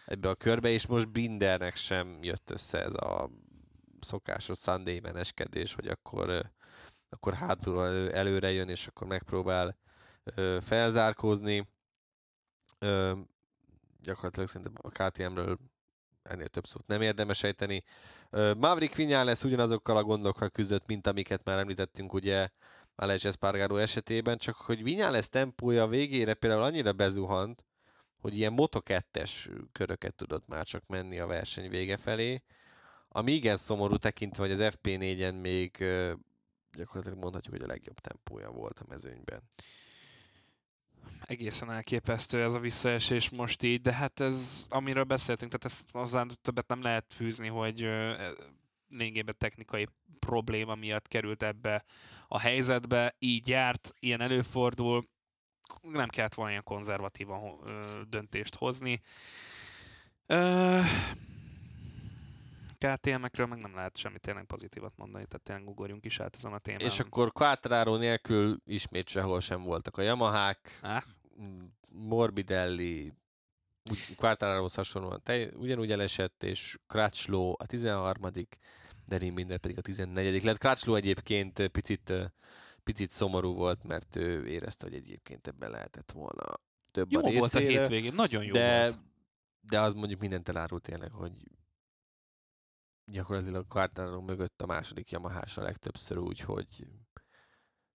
ebbe a körbe, és most Bindernek sem jött össze ez a szokásos Sunday meneskedés, hogy akkor, akkor hátulról elő, előre jön, és akkor megpróbál felzárkózni. Gyakorlatilag szerintem a KTM-ről ennél több szót nem érdemes ejteni. Maverick lesz ugyanazokkal a gondokkal küzdött, mint amiket már említettünk ugye Aleix Espargaro esetében, csak hogy lesz tempója végére például annyira bezuhant, hogy ilyen Moto2-es köröket tudott már csak menni a verseny vége felé, ami igen szomorú tekintve, hogy az FP4-en még gyakorlatilag mondhatjuk, hogy a legjobb tempója volt a mezőnyben
egészen elképesztő ez a visszaesés most így, de hát ez, amiről beszéltünk, tehát ezt hozzá többet nem lehet fűzni, hogy e, lényegében technikai probléma miatt került ebbe a helyzetbe, így járt, ilyen előfordul, nem kellett volna ilyen konzervatívan döntést hozni. KTM-ekről meg nem lehet semmi tényleg pozitívat mondani, tehát tényleg ugorjunk is át ezen a témán.
És akkor Quattraro nélkül ismét sehol sem voltak a Yamahák, ah. Morbidelli, Quartararohoz hasonlóan te, ugyanúgy elesett, és Crutchlow a 13 Derin minden pedig a 14 lett. Crutchlow egyébként picit, picit szomorú volt, mert ő érezte, hogy egyébként ebben lehetett volna több
jó
a részére,
volt a hétvégén, nagyon jó
de,
volt.
De az mondjuk mindent elárult tényleg, hogy gyakorlatilag Quartararo mögött a második yamaha a legtöbbször úgy, hogy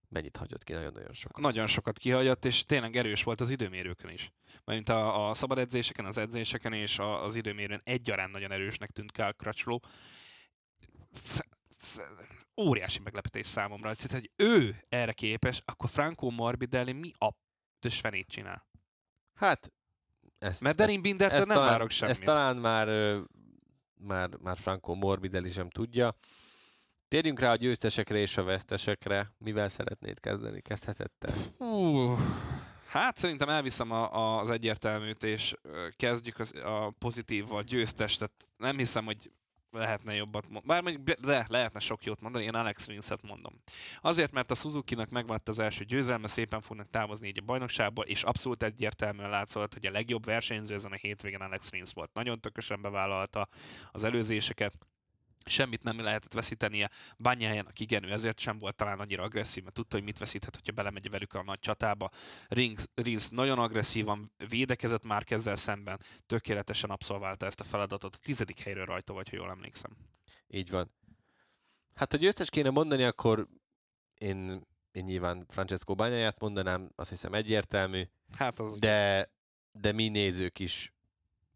mennyit hagyott ki, nagyon-nagyon sokat.
Nagyon sokat kihagyott, és tényleg erős volt az időmérőkön is. Mert a, a szabad edzéseken, az edzéseken és a, az időmérőn egyaránt nagyon erősnek tűnt Kyle Crutchlow. Óriási meglepetés számomra. Tehát, hogy ő erre képes, akkor Franco Morbidelli mi a fenét csinál?
Hát, ezt,
Mert Derin Bindertől nem
talán,
várok semmit.
Ezt talán már már, már Franco Morbidelli sem tudja. Térjünk rá a győztesekre és a vesztesekre. Mivel szeretnéd kezdeni? Kezdhetette?
Uh, hát szerintem elviszem a, a, az egyértelműt, és kezdjük az, a pozitív, a győztes. Tehát nem hiszem, hogy lehetne jobbat mondani. Bár mondjuk de, lehetne sok jót mondani, én Alex Rins-et mondom. Azért, mert a Suzuki-nak megmaradt az első győzelme, szépen fognak távozni így a bajnokságból, és abszolút egyértelműen látszott, hogy a legjobb versenyző ezen a hétvégén Alex Rins volt. Nagyon tökösen bevállalta az előzéseket, semmit nem lehetett veszítenie. Bányájának igen, ő ezért sem volt talán annyira agresszív, mert tudta, hogy mit veszíthet, hogyha belemegy velük a nagy csatába. Rings, Rings nagyon agresszívan védekezett már ezzel szemben, tökéletesen abszolválta ezt a feladatot. A tizedik helyről rajta vagy, ha jól emlékszem.
Így van. Hát, hogy győztes kéne mondani, akkor én, én nyilván Francesco Bányáját mondanám, azt hiszem egyértelmű.
Hát az
de, de mi nézők is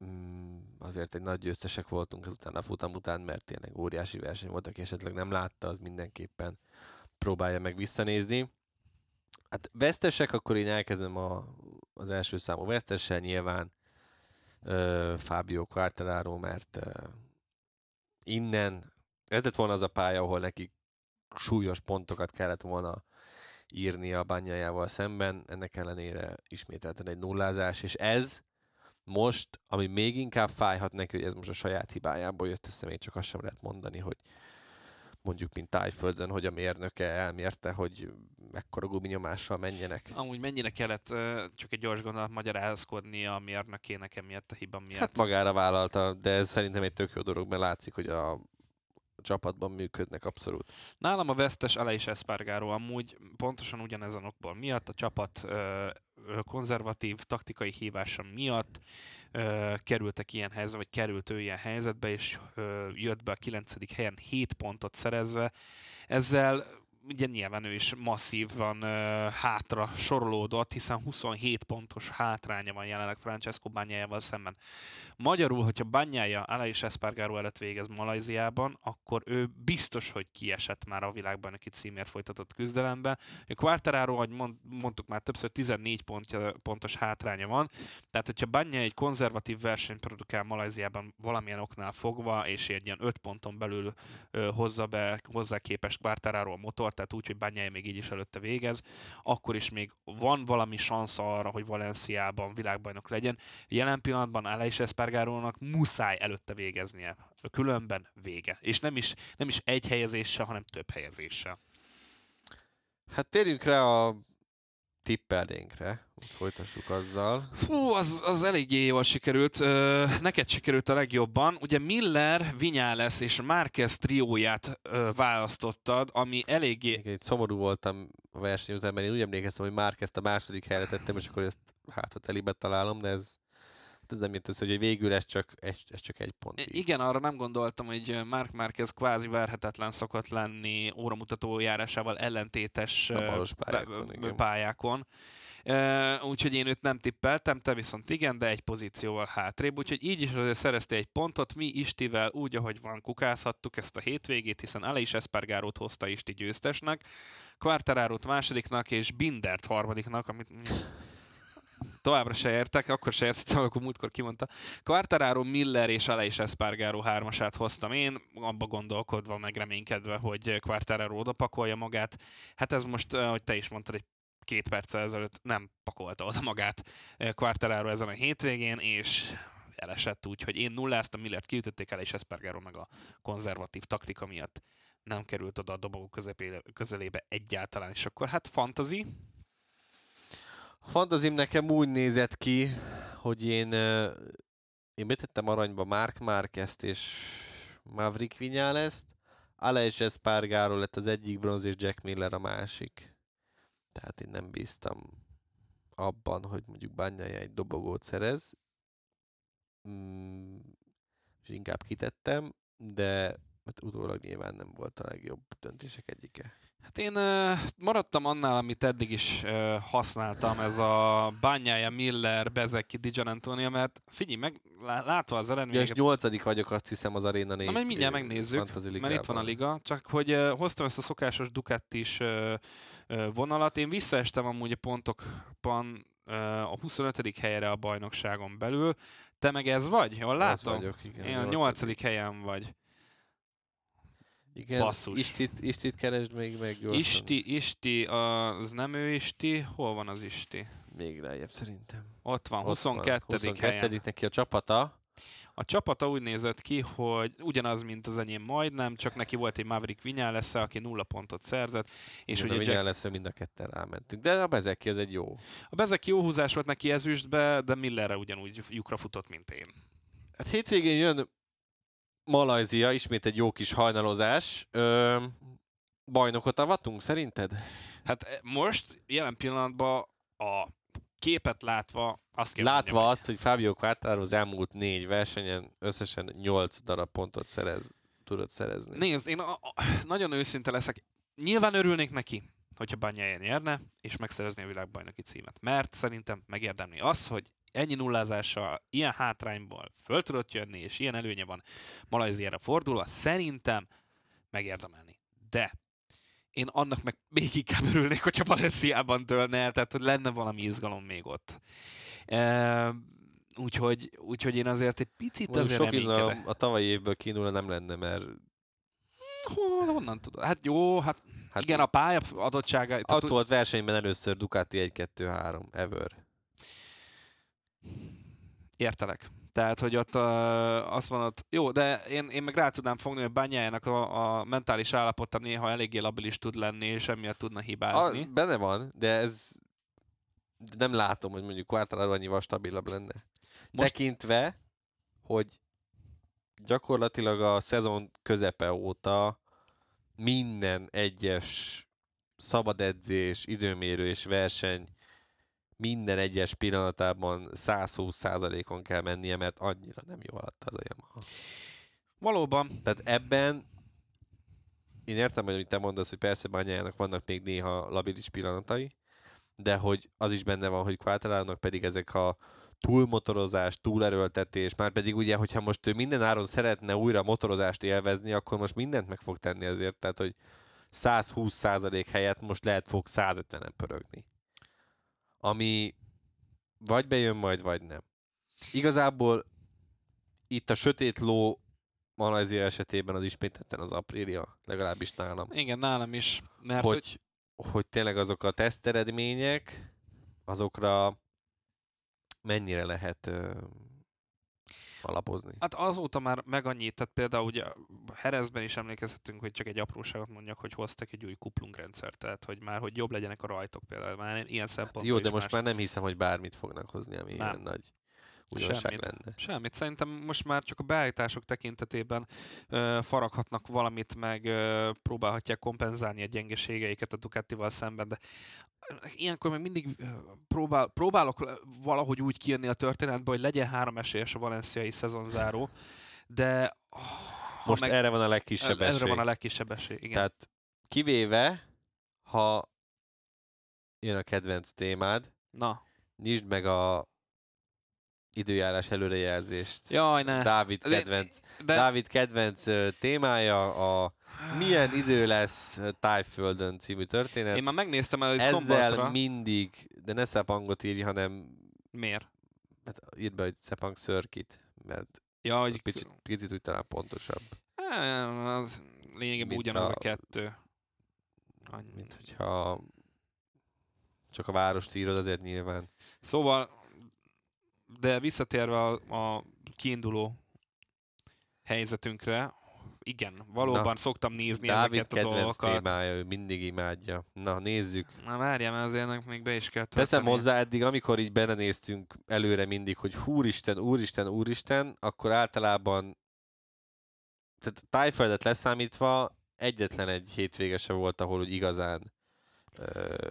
mm, azért egy nagy győztesek voltunk ezután a futam után, mert tényleg óriási verseny volt, aki esetleg nem látta, az mindenképpen próbálja meg visszanézni. Hát vesztesek, akkor én elkezdem a, az első számú vesztessel nyilván uh, Fábio Quartararo, mert uh, innen ez lett volna az a pálya, ahol neki súlyos pontokat kellett volna írni a bányájával szemben, ennek ellenére ismételten egy nullázás, és ez most, ami még inkább fájhat neki, hogy ez most a saját hibájából jött össze, még csak azt sem lehet mondani, hogy mondjuk, mint tájföldön, hogy a mérnöke elmérte, hogy mekkora gubinyomással menjenek.
Amúgy mennyire kellett csak egy gyors gondolat magyarázkodni a mérnökének emiatt a hiba miatt?
Hát magára vállalta, de ez szerintem egy tök jó dolog, mert látszik, hogy a csapatban működnek abszolút.
Nálam a vesztes Aleix Espargaro amúgy pontosan ugyanezen okból miatt, a csapat ö, konzervatív taktikai hívása miatt ö, kerültek ilyen helyzetbe, vagy került ő ilyen helyzetbe, és ö, jött be a 9. helyen 7 pontot szerezve. Ezzel ugye nyilván ő is masszívan uh, hátra sorolódott, hiszen 27 pontos hátránya van jelenleg Francesco Bányájával szemben. Magyarul, hogyha Bányája Aleix Espargaro előtt végez Malajziában, akkor ő biztos, hogy kiesett már a világbajnoki címért folytatott küzdelemben. A Quartararo, ahogy mond, mondtuk már többször, 14 pontja, pontos hátránya van, tehát hogyha Bányája egy konzervatív versenyt produkál Malajziában valamilyen oknál fogva, és egy ilyen 5 ponton belül ö, hozza be hozzá képest Quartararo a motor, tehát úgy, hogy Bányája még így is előtte végez, akkor is még van valami szansz arra, hogy Valenciában világbajnok legyen. Jelen pillanatban Aleix Espargarónak muszáj előtte végeznie. Különben vége. És nem is, nem is egy helyezéssel, hanem több helyezéssel.
Hát térjünk rá a tippeldénkre, folytassuk azzal.
Fú, az, az eléggé jól sikerült. Ö, neked sikerült a legjobban. Ugye Miller, Vinyales és Márquez trióját ö, választottad, ami eléggé...
Igen, itt szomorú voltam a verseny után, mert én úgy emlékeztem, hogy Márquez a második helyre tettem, és akkor ezt hát ha telibe találom, de ez, ez nem jött össze, hogy végül ez csak, ez, ez csak egy pont.
Igen, arra nem gondoltam, hogy Mark Márquez kvázi verhetetlen szokott lenni óramutató járásával ellentétes
pályákon, igen.
pályákon. Uh, úgyhogy én őt nem tippeltem, te viszont igen, de egy pozícióval hátrébb, úgyhogy így is azért szerezte egy pontot, mi Istivel úgy, ahogy van, kukázhattuk ezt a hétvégét, hiszen Aleix Espargarót hozta Isti győztesnek, Quartararót másodiknak, és Bindert harmadiknak, amit továbbra se értek, akkor se értettem, akkor múltkor kimondta. Quartararo, Miller és Aleix Espargaro hármasát hoztam én, abba gondolkodva, meg reménykedve, hogy Quartararo oda pakolja magát. Hát ez most, eh, ahogy te is mondtad, egy két perccel ezelőtt nem pakolta oda magát eh, Quartararo ezen a hétvégén, és elesett úgy, hogy én nulláztam, Millert kiütötték el, és Espargaro meg a konzervatív taktika miatt nem került oda a dobogó közelébe egyáltalán, és akkor hát fantasy,
A fantazim nekem úgy nézett ki, hogy én, én betettem aranyba Mark Márquezt és Maverick Vinyales-t, Aleix Espargaro lett az egyik bronz, és Jack Miller a másik. Tehát én nem bíztam abban, hogy mondjuk Banyaja egy dobogót szerez, mm, és inkább kitettem, de hát utólag nyilván nem volt a legjobb döntések egyike.
Hát én uh, maradtam annál, amit eddig is uh, használtam, ez a Bányája, Miller, Bezeki, Dijan Antonia, mert figyelj meg, lá- látva az
Ja, és
eredményeket,
nyolcadik vagyok, azt hiszem az Arena 4
Na, majd mindjárt megnézzük, mert itt van a liga, csak hogy uh, hoztam ezt a szokásos Ducatis uh, uh, vonalat, én visszaestem amúgy a pontokban uh, a 25. helyre a bajnokságon belül, te meg ez vagy? Jól
Ez
látom?
vagyok, igen.
Én a 8. helyen vagy.
Igen,
Basszus.
Istit, Istit keresd még meg gyorsan.
Isti, Isti, az nem ő Isti, hol van az Isti?
Még lejjebb szerintem.
Ott van,
Ott
22.
Van,
helyen.
22. neki a csapata.
A csapata úgy nézett ki, hogy ugyanaz, mint az enyém majdnem, csak neki volt egy Maverick Vinyales, aki nulla pontot szerzett, és
Igen,
ugye
ugye
Jack,
lesz mind a ketten rámentünk. De a Bezeki az egy jó.
a Bezek jó húzás volt neki ezüstbe, de Millerre ugyanúgy lyukra futott, mint én.
Hát hétvégén jön Malajzia, ismét egy jó kis hajnalozás. Ö, bajnokot avatunk szerinted?
Hát e, most, jelen pillanatban a képet látva azt kell
Látva
mondjam,
azt, hogy Fábio Quartararo az elmúlt négy versenyen összesen 8 darab pontot szerez, tudott szerezni.
Nézd, én a, a, nagyon őszinte leszek. Nyilván örülnék neki, hogyha Banyaja nyerne, és megszerezni a világbajnoki címet. Mert szerintem megérdemli az, hogy ennyi nullázással, ilyen hátrányból föl tudott jönni, és ilyen előnye van Malajziára fordulva, szerintem megérdemelni. De én annak meg még inkább örülnék, hogyha Valenciában dőlne el, tehát hogy lenne valami izgalom még ott. E, úgyhogy, úgyhogy én azért egy picit
Mondjuk
azért
sok izgalom a tavalyi évből kínulva nem lenne, mert
Hol, honnan tudod? Hát jó, hát,
hát
igen, a pálya adottsága...
ott volt versenyben először Ducati 1-2-3 ever.
Értelek. Tehát, hogy ott uh, azt mondod, jó, de én, én meg rá tudnám fogni, hogy Bányájának a, a mentális állapota néha eléggé labilis tud lenni, és emiatt tudna hibázni.
A, benne van, de ez de nem látom, hogy mondjuk Quartararo annyival stabilabb lenne. Most... Tekintve, hogy gyakorlatilag a szezon közepe óta minden egyes szabad edzés, időmérő és verseny minden egyes pillanatában 120%-on kell mennie, mert annyira nem jó alatt az a Yamaha.
Valóban,
Tehát ebben én értem, hogy te mondasz, hogy persze Bányájának vannak még néha labilis pillanatai, de hogy az is benne van, hogy Quartararo-nak pedig ezek a túlmotorozás, túlerőltetés, már pedig ugye, hogyha most ő minden áron szeretne újra motorozást élvezni, akkor most mindent meg fog tenni ezért, tehát hogy 120% helyett most lehet fog 150-en pörögni. Ami vagy bejön majd, vagy nem. Igazából itt a sötét ló Malajzia esetében az ismételten az Aprilia, legalábbis nálam.
Igen, nálam is. Mert
hogy, hogy, hogy tényleg azok a teszteredmények, azokra mennyire lehet alapozni.
Hát azóta már meg annyit, tehát például ugye Herezben is emlékezhetünk, hogy csak egy apróságot mondjak, hogy hoztak egy új kuplungrendszert, tehát hogy már, hogy jobb legyenek a rajtok például, már nem, ilyen szempontból
hát Jó, de most
más.
már nem hiszem, hogy bármit fognak hozni, ami
Nem.
ilyen nagy újdonság
Semmit.
lenne.
Semmit. Szerintem most már csak a beállítások tekintetében ö, faraghatnak valamit, meg ö, próbálhatják kompenzálni a gyengeségeiket a Ducatival szemben, de ilyenkor meg mindig próbál, próbálok valahogy úgy kijönni a történetbe, hogy legyen három esélyes a valenciai szezonzáró, de oh,
Most
meg,
erre van a legkisebb
erre
esély.
van a legkisebb esély. Igen.
Tehát kivéve, ha jön a kedvenc témád,
Na,
nyisd meg a időjárás előrejelzést.
jaj, ne.
Dávid kedvenc,
De,
Dávid kedvenc témája a Milyen idő lesz Tájföldön című történet.
én már megnéztem el, hogy
Ezzel
szombatra.
mindig, de ne Szepangot írj, hanem
Miért?
hát írd be, hogy Szepang Szörkit, mert
Ja, hogy
picit, picit úgy talán pontosabb.
Á, az lényegében ugyanaz a,
a-
kettő. Annyi.
Mint hogyha csak a várost írod, azért nyilván.
Szóval, de visszatérve a, a kiinduló helyzetünkre, igen, valóban
Na,
szoktam nézni
Dávid
ezeket a
kedvenc
dolgokat.
témája, ő mindig imádja. Na, nézzük.
Na várjál, mert azért ennek még be is kell
Teszem
tölteni.
hozzá, eddig, amikor így belenéztünk előre mindig, hogy úristen, úristen, úristen, akkor általában tehát tájföldet leszámítva egyetlen egy hétvége se volt, ahol úgy igazán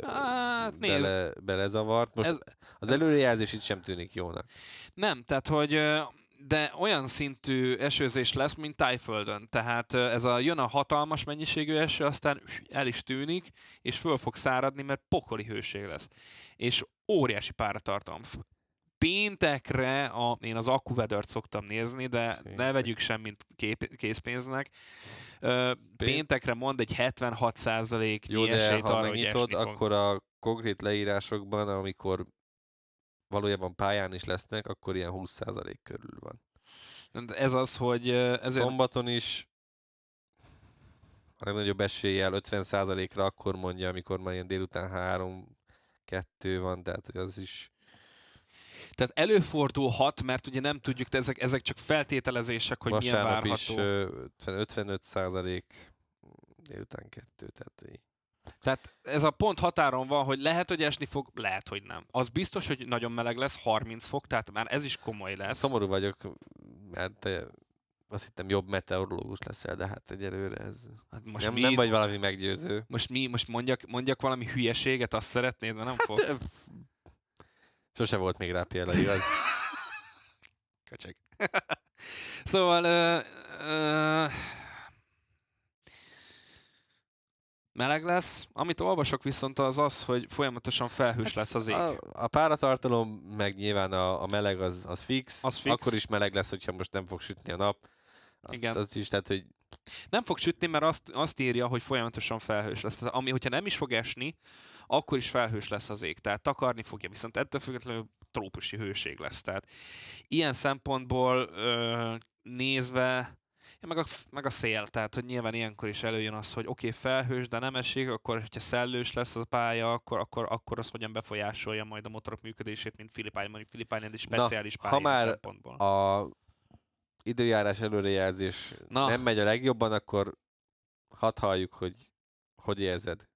Hát, nézd.
bele, belezavart. Most
Ez-
az előrejelzés itt sem tűnik jónak.
Nem, tehát hogy de olyan szintű esőzés lesz, mint Tájföldön. Tehát ez a jön a hatalmas mennyiségű eső, aztán el is tűnik, és föl fog száradni, mert pokoli hőség lesz. És óriási páratartalom. Péntekre, a, én az AccuWeather-t szoktam nézni, de ne vegyük semmit kép, készpénznek. Péntekre mond egy 76%
Jó, de ha
arra,
megnyitod, akkor a konkrét leírásokban, amikor valójában pályán is lesznek, akkor ilyen 20% körül van.
Ez az, hogy ezért
Szombaton is a legnagyobb eséllyel 50%-ra akkor mondja, amikor már ilyen délután 3-2 van, tehát az is
Tehát előfordulhat, mert ugye nem tudjuk, de ezek, ezek csak feltételezések, hogy milyen
vasárnap
várható.
is ö, 55 százalék délután 2, tehát így.
Tehát ez a pont határon van, hogy lehet, hogy esni fog, lehet, hogy nem. Az biztos, hogy nagyon meleg lesz, 30 fok, tehát már ez is komoly lesz.
Szomorú vagyok, mert te azt hittem jobb meteorológus leszel, de hát egyelőre ez
Hát most,
nem,
mi,
nem vagy valami meggyőző.
most mi, most mondjak, mondjak valami hülyeséget, azt szeretnéd, mert nem fog.
Hát, Sose volt még rá példa, igaz?
Köcsög. szóval ö, ö, meleg lesz. Amit olvasok viszont az az, hogy folyamatosan felhős lesz az ég.
A, a páratartalom, meg nyilván a, a meleg az, az, fix.
Az fix.
Akkor is meleg lesz, hogyha most nem fog sütni a nap. Azt,
Igen.
Az is, tehát, hogy
Nem fog sütni, mert azt, azt írja, hogy folyamatosan felhős lesz. Tehát, ami, hogyha nem is fog esni, akkor is felhős lesz az ég. Tehát takarni fogja, viszont ettől függetlenül trópusi hőség lesz. Tehát ilyen szempontból ö, nézve, ja, meg, a, meg a szél, tehát hogy nyilván ilyenkor is előjön az, hogy oké, okay, felhős, de nem esik, akkor hogyha szellős lesz a pálya, akkor, akkor, akkor az hogyan befolyásolja majd a motorok működését, mint Filipány, mondjuk Filipány egy speciális
ha
pálya ilyen
már
szempontból.
a időjárás előrejelzés
Na.
nem megy a legjobban, akkor hadd halljuk, hogy hogy érzed.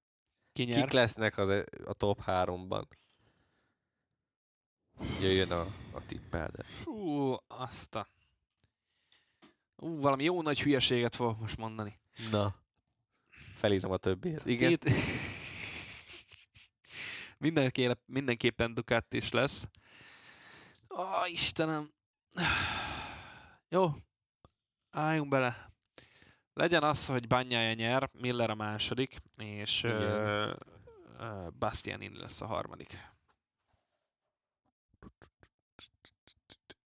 Ki nyer?
Kik lesznek az, e- a top 3-ban? Jöjjön a, a tippelde.
Fú, azt a... Ú, valami jó nagy hülyeséget fogok most mondani.
Na. Felírom a többihez. Igen?
Két... Mindenképp, mindenképpen Ducati is lesz. Ó, Istenem. Jó, álljunk bele. Legyen az, hogy Banyája nyer, Miller a második, és
Igen.
uh, Bastianini lesz a harmadik.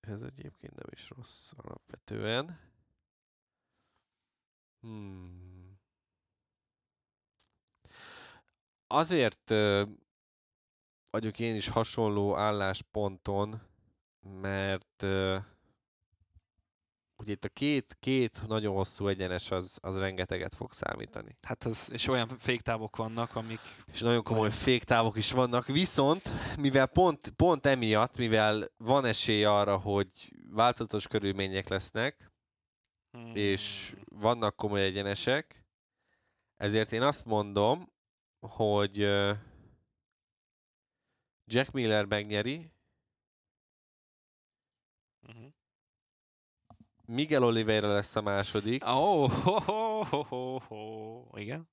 Ez egyébként nem is rossz alapvetően. Hmm. Azért ö, vagyok én is hasonló állásponton, mert ö, ugye itt a két, két nagyon hosszú egyenes az, az rengeteget fog számítani.
Hát ez, és olyan féktávok vannak, amik...
És nagyon komoly féktávok is vannak, viszont mivel pont, pont emiatt, mivel van esély arra, hogy változatos körülmények lesznek,
Hmm,
és vannak komoly egyenesek, ezért én azt mondom, hogy Jack Miller megnyeri, Miguel Oliveira lesz a második,
Ó, ho, ho, ho, ho, ho. igen.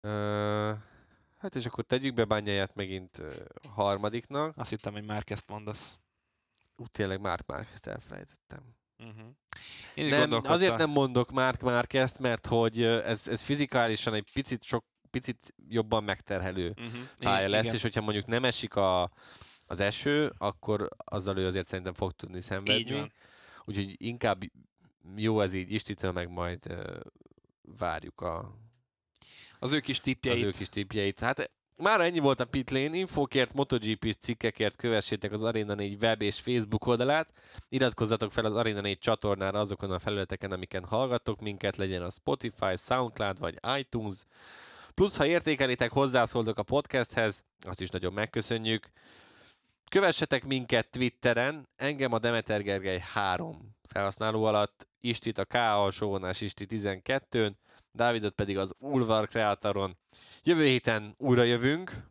Ö, hát és akkor tegyük be bányáját megint ö, harmadiknak.
Azt hittem, hogy már ezt mondasz.
Ú, tényleg Mark Márquez elfelejtettem.
Uh-huh. Én
Nem, azért nem mondok Mark Márquezt, mert hogy ez, ez fizikálisan egy picit sok picit jobban megterhelő
Uh-huh.
pálya lesz, és hogyha mondjuk nem esik a, az eső, akkor azzal ő azért szerintem fog tudni szenvedni. Úgyhogy inkább jó ez így Istitől, meg majd ö, várjuk a,
Az ő kis
az
tippjeit.
ő kis tippjeit. Hát már ennyi volt a Pitlane. Infókért, MotoGP-s cikkekért kövessétek az Arena 4 web és Facebook oldalát. Iratkozzatok fel az Arena 4 csatornára azokon a felületeken, amiken hallgattok minket, legyen a Spotify, Soundcloud vagy iTunes. Plusz, ha értékelitek, hozzászóltok a podcasthez, azt is nagyon megköszönjük. Kövessetek minket Twitteren, engem a Demeter Gergely 3 felhasználó alatt, Istit a K alsóvonás Isti 12-n, Dávidot pedig az Ulvar Kreatoron. Jövő héten újra jövünk,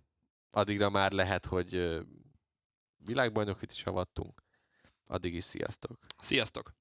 addigra már lehet, hogy világbajnokit is avattunk. Addig is sziasztok!
Sziasztok!